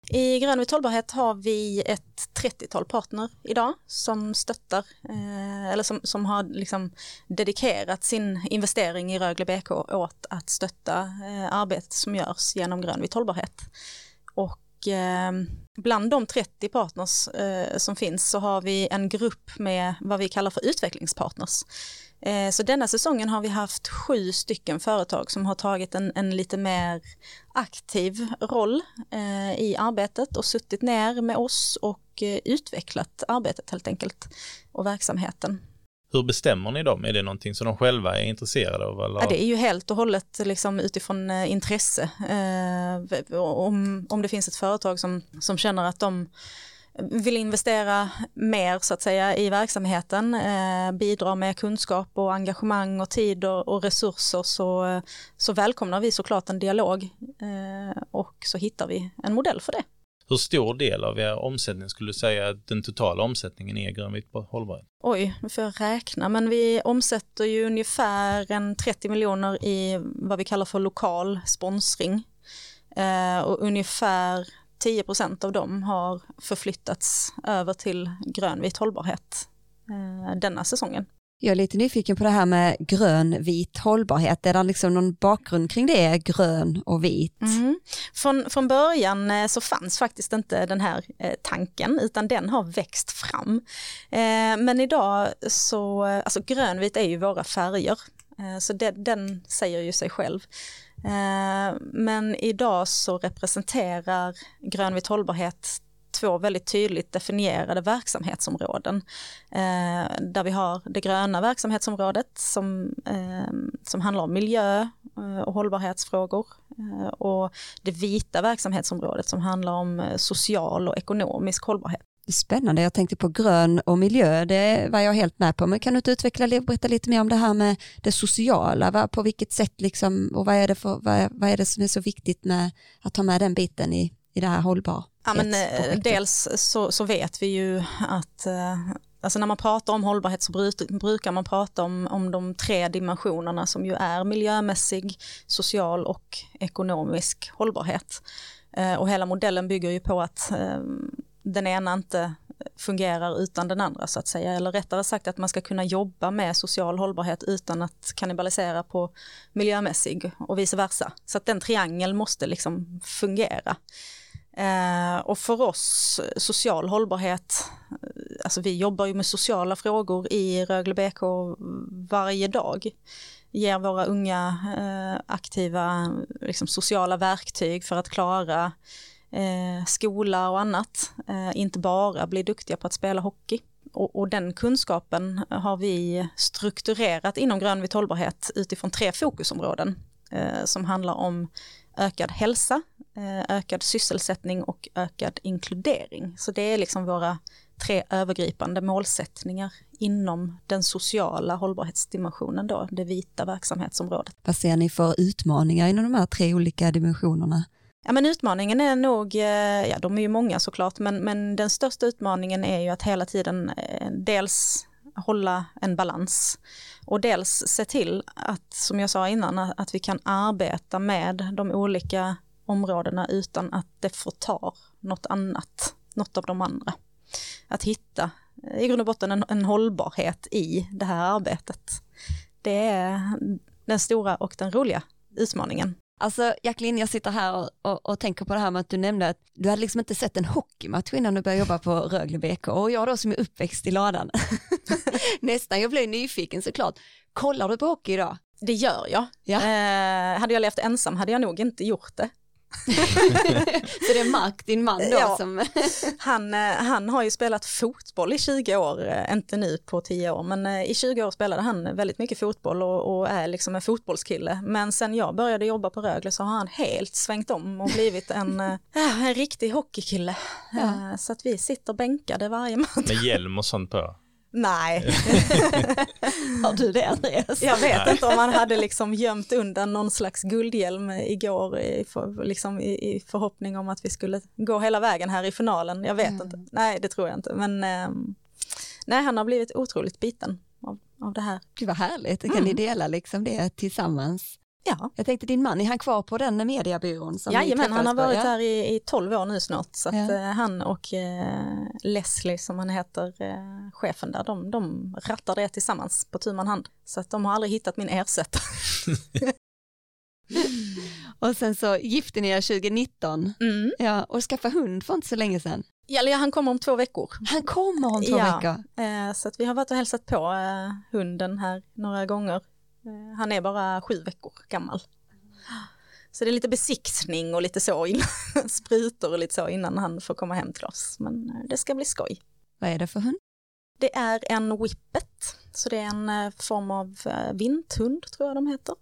I Grönvit hållbarhet har vi ett 30-tal partner idag som stöttar eh, eller som, som har liksom dedikerat sin investering i Rögle BK åt att stötta eh, arbetet som görs genom Grönvit hållbarhet. Och eh, bland de 30 partners eh, som finns så har vi en grupp med vad vi kallar för utvecklingspartners. Eh, så denna säsongen har vi haft sju stycken företag som har tagit en, en lite mer aktiv roll eh, i arbetet och suttit ner med oss och eh, utvecklat arbetet helt enkelt och verksamheten. Hur bestämmer ni dem? Är det någonting som de själva är intresserade av? Eller? Ja, det är ju helt och hållet liksom utifrån eh, intresse. Eh, om, om det finns ett företag som, som känner att de vill investera mer så att säga i verksamheten, eh, bidra med kunskap och engagemang och tid och, och resurser så, så välkomnar vi såklart en dialog eh, och så hittar vi en modell för det. Hur stor del av er omsättning skulle du säga att den totala omsättningen är grönvitt hållbarhet? Oj, nu får jag räkna, men vi omsätter ju ungefär en 30 miljoner i vad vi kallar för lokal sponsring eh, och ungefär 10% av dem har förflyttats över till grönvit hållbarhet eh, denna säsongen. Jag är lite nyfiken på det här med grön-vit hållbarhet. Är det liksom någon bakgrund kring det, grön och vit? Mm. Från, från början eh, så fanns faktiskt inte den här eh, tanken utan den har växt fram. Eh, men idag så, alltså grönvit är ju våra färger så den, den säger ju sig själv. Men idag så representerar grönvit hållbarhet två väldigt tydligt definierade verksamhetsområden. Eh, där vi har det gröna verksamhetsområdet som, eh, som handlar om miljö eh, och hållbarhetsfrågor eh, och det vita verksamhetsområdet som handlar om eh, social och ekonomisk hållbarhet. Spännande, jag tänkte på grön och miljö, det var jag helt med på, men kan du inte utveckla och berätta lite mer om det här med det sociala, va? på vilket sätt liksom, och vad är, det för, vad, är, vad är det som är så viktigt med att ta med den biten i, i det här hållbara? Ja, men, eh, dels så, så vet vi ju att eh, Alltså när man pratar om hållbarhet så brukar man prata om, om de tre dimensionerna som ju är miljömässig, social och ekonomisk hållbarhet. Eh, och hela modellen bygger ju på att den ena inte fungerar utan den andra så att säga. Eller rättare sagt att man ska kunna jobba med social hållbarhet utan att kannibalisera på miljömässig och vice versa. Så att den triangeln måste liksom fungera. Eh, och för oss, eh, social hållbarhet, eh, alltså vi jobbar ju med sociala frågor i Rögle BK varje dag. Ger våra unga eh, aktiva liksom, sociala verktyg för att klara eh, skola och annat, eh, inte bara bli duktiga på att spela hockey. Och, och, den kunskapen har vi strukturerat inom grönvit hållbarhet utifrån tre fokusområden eh, som handlar om ökad hälsa, eh, ökad sysselsättning och ökad inkludering. Så det är liksom våra tre övergripande målsättningar inom den sociala hållbarhetsdimensionen då, det vita verksamhetsområdet. Vad ser ni för utmaningar inom de här tre olika dimensionerna? Ja, men utmaningen är nog, eh, ja de är ju många såklart, men, men den största utmaningen är ju att hela tiden eh, dels hålla en balans och dels se till att, som jag sa innan, att vi kan arbeta med de olika områdena utan att det förtar något annat, något av de andra. Att hitta eh, i grund och botten en, en hållbarhet i det här arbetet. Det är den stora och den roliga utmaningen. Alltså Jacqueline, jag sitter här och, och, och, tänker på det här med att du nämnde att du hade liksom inte sett en hockeymatch innan du började jobba på Rögle BK och jag då som är uppväxt i ladan. Nästan, jag blev nyfiken såklart. Kollar du på hockey idag? Det gör jag. Ja. Eh, hade jag levt ensam hade jag nog inte gjort det. så det är Mark, din man då ja. som... han, eh, han har ju spelat fotboll i 20 år, eh, inte nu på 10 år, men eh, i 20 år spelade han väldigt mycket fotboll och, och är liksom en fotbollskille. Men sen jag började jobba på Rögle så har han helt svängt om och blivit en, en riktig hockeykille. Ja. Så att vi sitter bänkade varje match. Med hjälm och sånt på? Nej. Har du det Andreas? Jag vet inte om han hade liksom gömt undan någon slags guldhjälm igår i, för, liksom i, i förhoppning om att vi skulle gå hela vägen här i finalen. Jag vet Mm. inte. Nej, det tror jag inte. Men ehm, nej, han har blivit otroligt biten av, av det här. Gud vad härligt, kan ni dela liksom det tillsammans? Ja, Jag tänkte din man, är han kvar på den mediebyrån? Som Jajamän, han har varit här i, i 12 år nu snart. Så att, Ja. eh, han och eh, Leslie som han heter, eh, chefen där, de, de rattar det tillsammans på tu man hand. Så att de har aldrig hittat min ersättare. Och sen så gifte ni er 2019 Mm. ja, och skaffa hund för inte så länge sedan. Ja, eller han kommer om två veckor. Han kommer om två Ja. veckor. Eh, så att vi har varit och hälsat på eh, hunden här några gånger. Eh, han är bara sju veckor gammal. Så det är lite besiktning och lite så, sprutor och lite så innan han får komma hem till oss. Men eh, det ska bli skoj. Vad är det för hund? Det är en whippet, så det är en eh, form av vinthund tror jag de heter.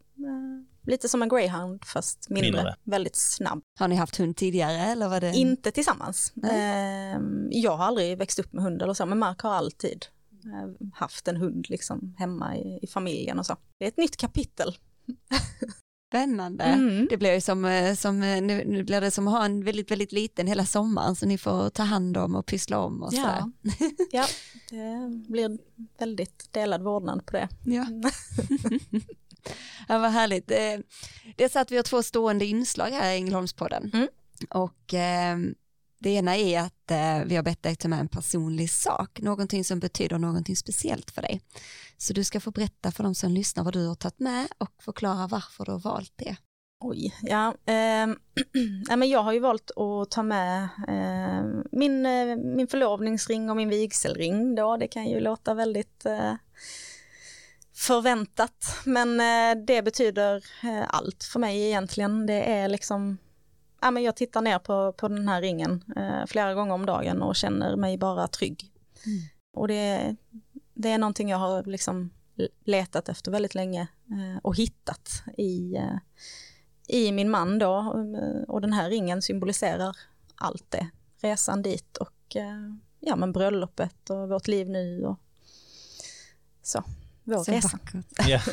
Lite som en greyhound fast mindre, Mindre. väldigt snabb. Har ni haft hund tidigare eller var det? Inte tillsammans. Eh, jag har aldrig växt upp med hund eller så, men Mark har alltid haft en hund liksom hemma i, i familjen och så. Det är ett nytt kapitel. Spännande. Mm. Det blir ju som, eh, som eh, nu, nu blir det som att ha en väldigt, väldigt liten hela sommaren så ni får ta hand om och pyssla om och sådär. Ja. ja, det blir väldigt delad vårdnad på det. Ja. ja, vad härligt. Eh, Det är så att vi har två stående inslag här i Ängelholmspodden. Mm. Och eh, det ena är att eh, vi har bett dig ta med en personlig sak, någonting som betyder någonting speciellt för dig. Så du ska få berätta för de som lyssnar vad du har tagit med och förklara varför du har valt det. Oj, ja. Eh, äh, men jag har ju valt att ta med eh, min, eh, min förlovningsring och min vigselring då. Det kan ju låta väldigt eh, förväntat, men eh, det betyder eh, allt för mig egentligen. Det är liksom, ja, men jag tittar ner på, på den här ringen eh, flera gånger om dagen och känner mig bara trygg. Mm. Och det, det är någonting jag har liksom letat efter väldigt länge eh, och hittat i eh, i min man då och den här ringen symboliserar allt det. Resan dit och eh, ja men bröllopet och vårt liv nu och så. Vår Så resa.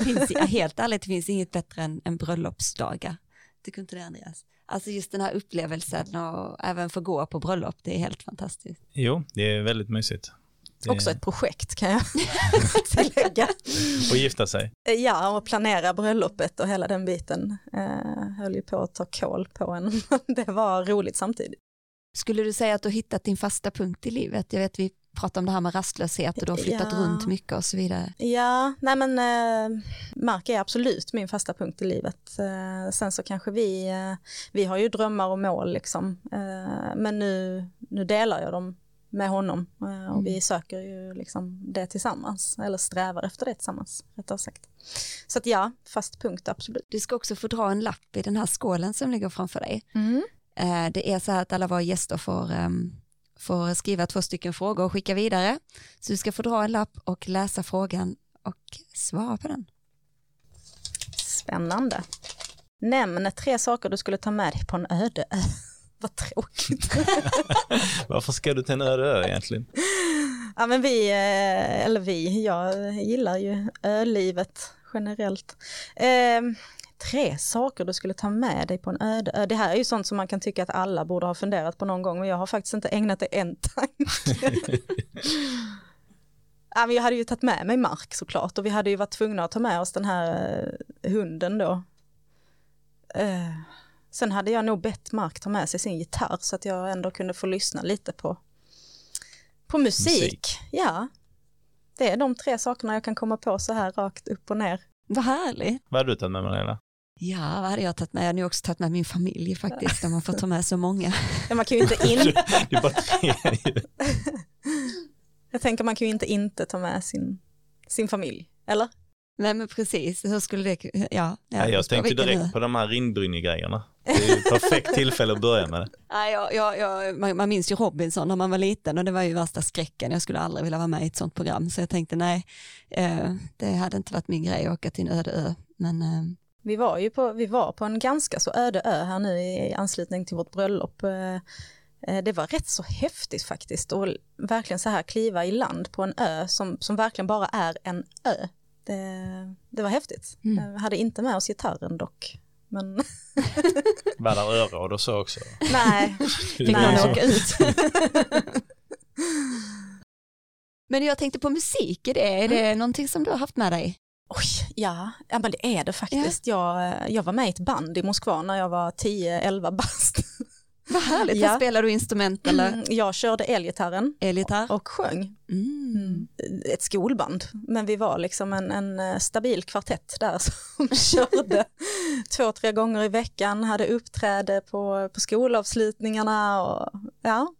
finns, ja, helt ärligt, det finns inget bättre än, än bröllopsdagar. Tycker inte det Andreas? Alltså just den här upplevelsen och även få gå på bröllop, det är helt fantastiskt. Jo, det är väldigt mysigt. Det... Också ett projekt kan jag tillägga. Och gifta sig. Ja, och planera bröllopet och hela den biten eh, höll ju på att ta kål på en. det var roligt samtidigt. Skulle du säga att du hittat din fasta punkt i livet? Jag vet vi pratar om det här med rastlöshet och du har flyttat Ja. runt mycket och så vidare. Ja, nej men eh, Mark är absolut min fasta punkt i livet. Eh, sen så kanske vi, eh, vi har ju drömmar och mål liksom. Eh, men nu, nu delar jag dem med honom eh, och vi söker ju liksom det tillsammans, eller strävar efter det tillsammans, rättare sagt. Så att ja, fast punkt absolut. Du ska också få dra en lapp i den här skålen som ligger framför dig. Eh, Det är så här att alla våra gäster får, ehm, får skriva två stycken frågor och skicka vidare. Så du ska få dra en lapp och läsa frågan och svara på den. Spännande. Nämn tre saker du skulle ta med dig på en öde ö. Vad tråkigt. Varför ska du till en öde ö egentligen? Ja men vi, eh, eller vi, jag gillar ju ölivet generellt. Tre saker du skulle ta med dig på en öde ö. Det här är ju sånt som man kan tycka att alla borde ha funderat på någon gång, men jag har faktiskt inte ägnat det en tanke. ja, men jag hade ju tagit med mig Mark såklart och vi hade ju varit tvungna att ta med oss den här eh, hunden då. Eh, sen hade jag nog bett Mark ta med sig sin gitarr så att jag ändå kunde få lyssna lite på på musik. Musik. Ja. Det är de tre sakerna jag kan komma på så här rakt upp och ner. Vad härligt. Vad hade du tagit med Malena? Ja, vad hade jag tagit med? Jag hade nog också tagit med min familj faktiskt, där man får ta med så många. Ja, man kan ju inte in... Det är bara tre. jag tänker man kan ju inte inte ta med sin, sin familj, eller? Nej men precis, hur skulle det, ja. ja Ja, jag tänkte vilken nu? direkt på de här rinbrynje-grejerna. Det är ju perfekt tillfälle att börja med det. Nej, jag, jag, man, man minns ju Robinson när man var liten och det var ju värsta skräcken. Jag skulle aldrig vilja vara med i ett sånt program. Så jag tänkte nej, eh, det hade inte varit min grej att åka till en öde ö. Men eh, Vi var ju på, vi var på en ganska så öde ö här nu i anslutning till vårt bröllop. Eh, eh, Det var rätt så häftigt faktiskt och verkligen så här kliva i land på en ö som, som verkligen bara är en ö. det, det var häftigt. Mm. Vi hade inte med oss gitarren dock. Men Var där öråd och så också? nej, Fick Nej. man åka ut. Men jag tänkte på musik, är det, är det någonting som du har haft med dig? Oj, ja, ja men det är det faktiskt. Jag, jag var med i ett band i Moskva när jag var 10-11 bast. Vad härligt, Ja. Spelar du instrument eller Mm, Jag körde elgitarren elgitarr? och sjöng. Mm. ett skolband, men vi var liksom en, en eh, stabil kvartett där som körde två, tre gånger i veckan, hade uppträde på, på skolavslutningarna och ja,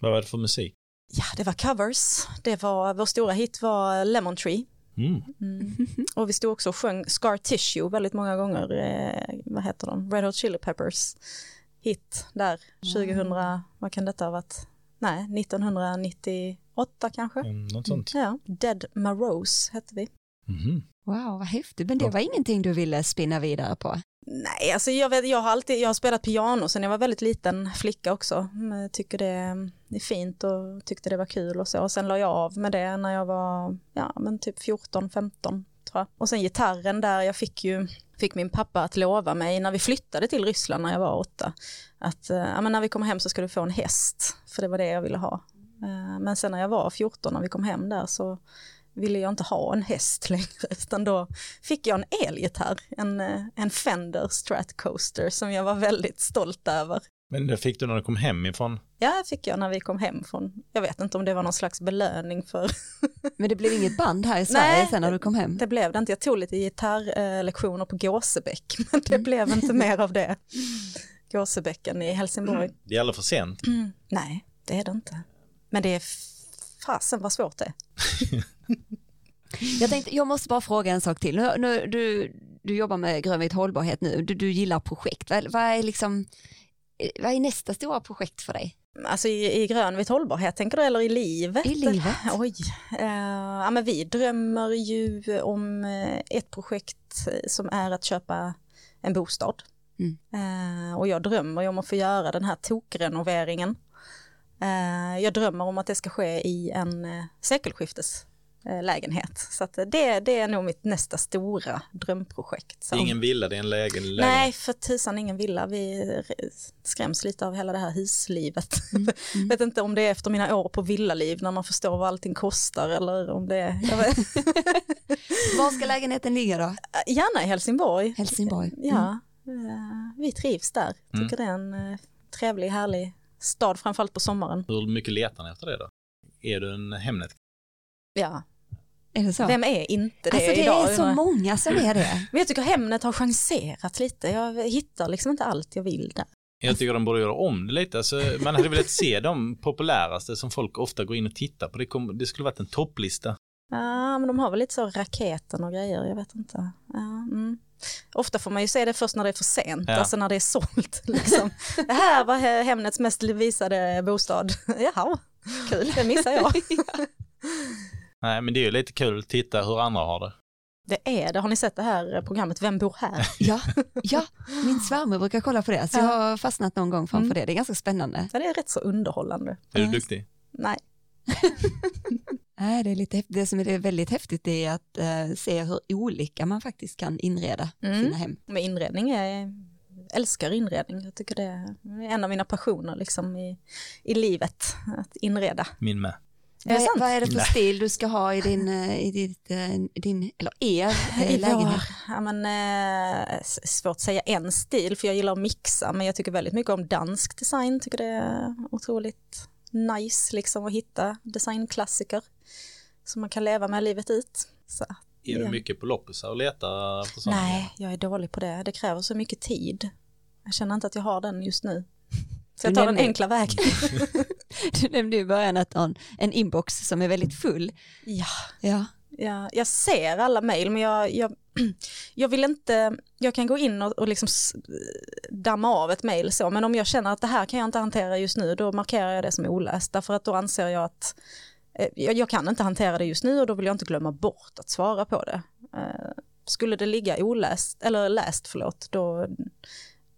Vad var det för musik? ja, det var covers. Det var, vår stora hit var Lemon Tree. Mm. Mm. Och vi stod också och sjöng Scar Tissue väldigt många gånger, eh, vad heter de, Red Hot Chili Peppers hit där 2000, vad kan detta ha varit? Nej, 1998 kanske? Mm, Något sånt. Ja, Dead Marose hette vi. Mhm. Wow, vad häftigt. Men det var ingenting du ville spinna vidare på? Nej, alltså jag, vet, jag har alltid, jag har spelat piano sen jag var väldigt liten flicka också. Mm, jag tycker det är fint och tyckte det var kul och så. Och sen la jag av med det när jag var, ja men typ 14-15 tror jag. Och sen gitarren där, jag fick ju, fick min pappa att lova mig när vi flyttade till Ryssland när jag var åtta. Att eh, ja, men när vi kommer hem så ska du få en häst, för det var det jag ville ha. Eh, men sen när jag var 14 när vi kom hem där så ville jag inte ha en häst längre, utan då fick jag en elgitarr, en, eh, en Fender Stratcoaster som jag var väldigt stolt över. Men det fick du när du kom hem ifrån? Ja, fick jag när vi kom hem från, jag vet inte om det var någon slags belöning för, Men det blev inget band här i Sverige Nej. sen när du kom hem? det blev det inte, jag tog lite gitarrlektioner på Gåsebäck, men det blev inte mer av det. Gåsebäcken i Helsingborg. Det är aldrig för sent. Mm. Nej, det är det inte. Men det är fasen vad svårt det är. Jag tänkte, jag måste bara fråga en sak till. Nu, nu, du, du jobbar med grönvit hållbarhet nu, du, du gillar projekt. Vad, vad, är liksom, eh, vad är nästa stora projekt för dig? Alltså i, i grönvit hållbarhet tänker du eller i livet? I livet? Oj, eh, ja, men vi drömmer ju om eh, ett projekt som är att köpa en bostad. Mm. Eh, och jag drömmer ju om att få göra den här tokrenoveringen. Eh, jag drömmer om att det ska ske i en eh, sekelskiftes lägenhet. Så att det, det är nog mitt nästa stora drömprojekt. Som- ingen villa, det är en lägen, Nej, lägenhet. för tusan ingen villa. Vi skräms lite av hela det här huslivet. Mm. vet inte om det är efter mina år på villaliv när man förstår vad allting kostar eller om det är, jag vet, Var ska lägenheten ligga då? gärna i Helsingborg. Helsingborg? Mm. Ja, eh, vi trivs där. Tycker det är en eh, trevlig, härlig stad, framförallt på sommaren. Hur mycket letar ni efter det då? Är du en Hemnet? Ja, Är det så? vem är inte det alltså det idag? är så många som är det. Men jag tycker Hemnet har chanserat lite. Jag hittar liksom inte allt jag vill där. Jag tycker de borde göra om det lite. Alltså, man hade velat se de populäraste som folk ofta går in och tittar på. Det, kom, det skulle varit en topplista. Ja, men de har väl lite så raketen och grejer, jag vet inte. Ja, mm. Ofta får man ju se det först när det är för sent, Ja. alltså när det är sålt. Liksom. Det här var He- Hemnets mest visade bostad. Jaha, kul, det missar jag. Nej, men det är ju lite kul att titta hur andra har det. Det är det, har ni sett det här programmet Vem bor här? Ja, ja, min svärmor brukar kolla på det, så jag Ja. har fastnat någon gång framför Mm. det. Det är ganska spännande. Ja, det är rätt så underhållande. Är du duktig? Nej, Nej, det, är lite, det som är väldigt häftigt är att eh, se hur olika man faktiskt kan inreda Mm. sina hem. med inredning är jag älskar inredning. Jag tycker det är en av mina passioner liksom i, i livet, att inreda. Min med. Vad är, sant? vad är det för Nej. stil du ska ha i din, eh, i ditt, eh, din eller er eh, I lägenhet? vår, ja, men, eh, svårt att säga en stil för jag gillar att mixa men jag tycker väldigt mycket om dansk design, tycker det är otroligt nice liksom att hitta designklassiker som man kan leva med livet ut. Så, Är du Ja. mycket på loppisar och letar på sådana? nej, jag är dålig på det. Det kräver så mycket tid. Jag känner inte att jag har den just nu. Så jag tar den enkla vägen. Du nämnde i början att en, en inbox som är väldigt full. ja, Ja. Ja, jag ser alla mejl men jag, jag, jag vill inte, jag kan gå in och, och liksom damma av ett mejl så, men om jag känner att det här kan jag inte hantera just nu, då markerar jag det som oläst, därför att då anser jag att eh, jag, jag kan inte hantera det just nu och då vill jag inte glömma bort att svara på det. Eh, skulle det ligga oläst, eller läst förlåt, då,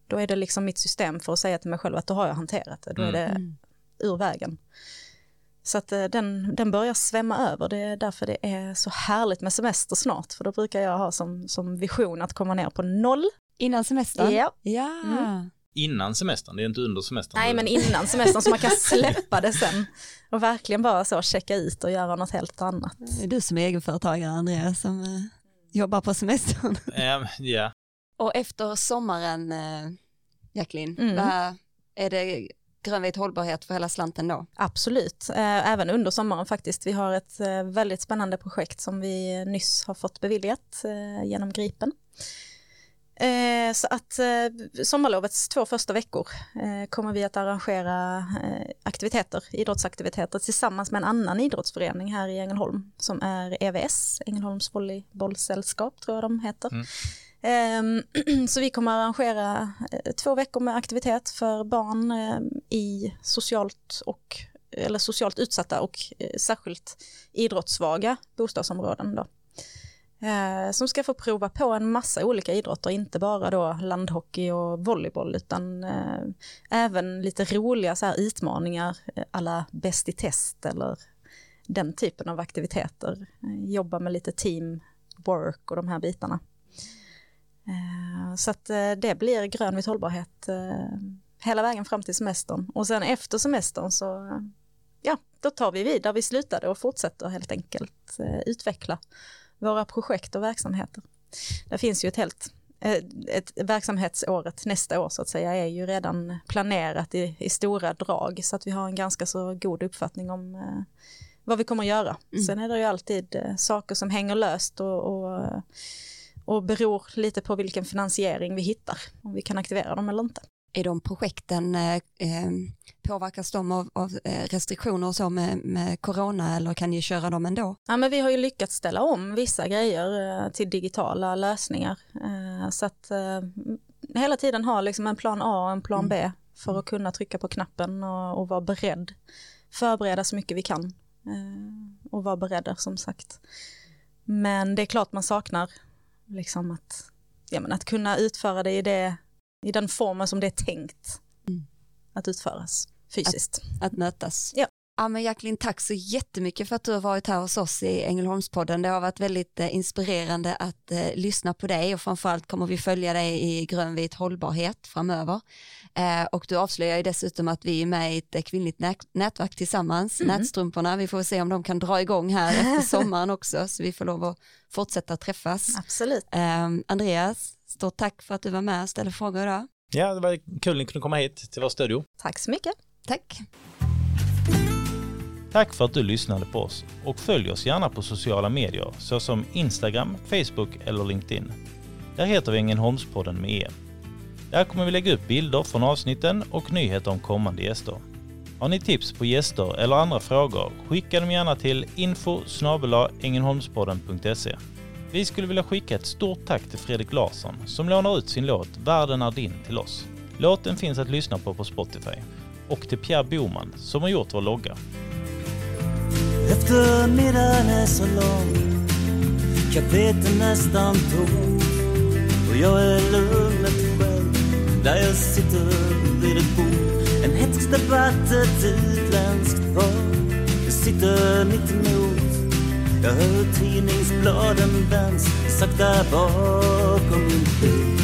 då är det liksom mitt system för att säga till mig själv att då har jag hanterat det, då är det Mm. ur vägen. Så att eh, den, den börjar svämma över, det är därför det är så härligt med semester snart, för då brukar jag ha som, som vision att komma ner på noll. Innan semestern? Ja. ja. Mm. Innan semestern, det är inte under semestern. Nej, men innan semestern så man kan släppa det sen och verkligen bara så checka ut och göra något helt annat. Det är du som är egenföretagare, Andreas, som eh, jobbar på semestern. Ehm, Ja, Och efter sommaren, eh, Jacqueline, Mm. vad är det grönvit hållbarhet för hela slanten då? Absolut, eh, även under sommaren faktiskt. Vi har ett eh, väldigt spännande projekt som vi nyss har fått beviljat genom Gripen. Så att sommarlovets två första veckor kommer vi att arrangera aktiviteter, idrottsaktiviteter tillsammans med en annan idrottsförening här i Ängelholm som är EVS, Ängelholms volleybollsällskap tror jag de heter. Mm. Ehm, så vi kommer arrangera eh, två veckor med aktivitet för barn eh, i socialt och eller socialt utsatta och eh, särskilt idrottssvaga bostadsområden då. Som ska få prova på en massa olika idrotter, inte bara då landhockey och volleyboll utan även lite roliga så här utmaningar alla bäst i test eller den typen av aktiviteter. Jobba med lite teamwork och de här bitarna. Eh, så att eh, det blir grönvit hållbarhet eh, hela vägen fram till semestern och sen efter semestern så ja, då tar vi vid där vi slutade och fortsätter helt enkelt utveckla våra projekt och verksamheter. Det finns ju ett helt ett verksamhetsåret nästa år så att säga är ju redan planerat i, i stora drag så att vi har en ganska så god uppfattning om eh, vad vi kommer att göra. Mm. Sen är det ju alltid eh, saker som hänger löst och, och, och beror lite på vilken finansiering vi hittar, om vi kan aktivera dem eller inte. Är de projekten, eh, eh, påverkas de av, av eh, restriktioner och så med, med corona eller kan ni köra dem ändå? Ja, men vi har ju lyckats ställa om vissa grejer eh, till digitala lösningar. Eh, så att eh, hela tiden ha liksom en plan A och en plan B för att kunna trycka på knappen och, och vara beredd. Förbereda så mycket vi kan och vara beredda som sagt. Men det är klart man saknar liksom att, ja, men att kunna utföra det i, det i den formen som det är tänkt Mm. att utföras fysiskt. Att mötas? Ja. Ja men Jacqueline, tack så jättemycket för att du har varit här hos oss i Ängelholmspodden. Det har varit väldigt eh, inspirerande att eh, lyssna på dig och framförallt kommer vi följa dig i grönvit hållbarhet framöver. Eh, och du avslöjar ju dessutom att vi är med i ett eh, kvinnligt nät nätverk tillsammans, Mm. Nätstrumporna. Vi får se om de kan dra igång här efter sommaren också så vi får lov att fortsätta träffas. Absolut. Eh, Andreas, stort tack för att du var med och ställde frågor idag. ja det var kul att ni kunde komma hit till vår studio. Tack så mycket. Tack. Tack för att du lyssnade på oss och följ oss gärna på sociala medier såsom Instagram, Facebook eller LinkedIn. Där heter vi Ängelholmspodden med E. Där kommer vi lägga upp bilder från avsnitten och nyheter om kommande gäster. Har ni tips på gäster eller andra frågor, skicka dem gärna till info Vi skulle vilja skicka ett stort tack till Fredrik Larsson som lånar ut sin låt Världen är din till oss. Låten finns att lyssna på på Spotify. Och till Pierre Boman som har gjort vår logga. Eftermiddagen är så lång Kaféet är nästan tomt Och jag är lugnet själv Där jag sitter vid ett bord. En hätsk debatt, ett utländskt par Jag sitter mitt emot Jag hör tidningsbladen vänds Sakta bakom min bil.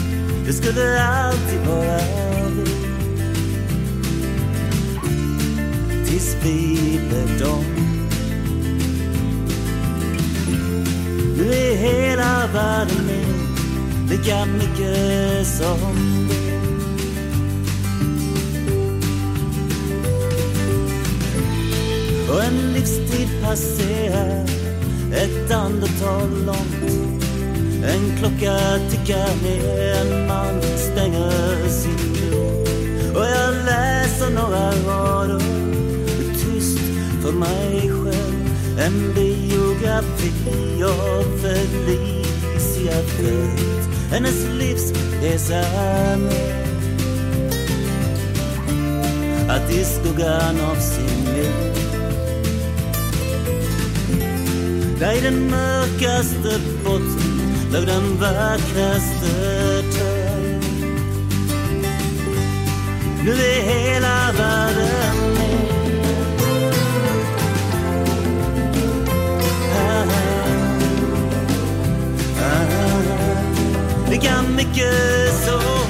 Det skulle alltid vara Tills vi blev dem. Nu är hela världen min Lika mycket som. Det. Och en livstid passerar Ett andetag långt. En klocka tickar ner En man stänger sin dörr. Och jag läser några rader för mig själv. En biografi av Felicia Fält. Hennes livsresa med Att i skuggan av sin mor Där i den mörkaste botten låg den vackraste törn Nu är hela världen began mycket så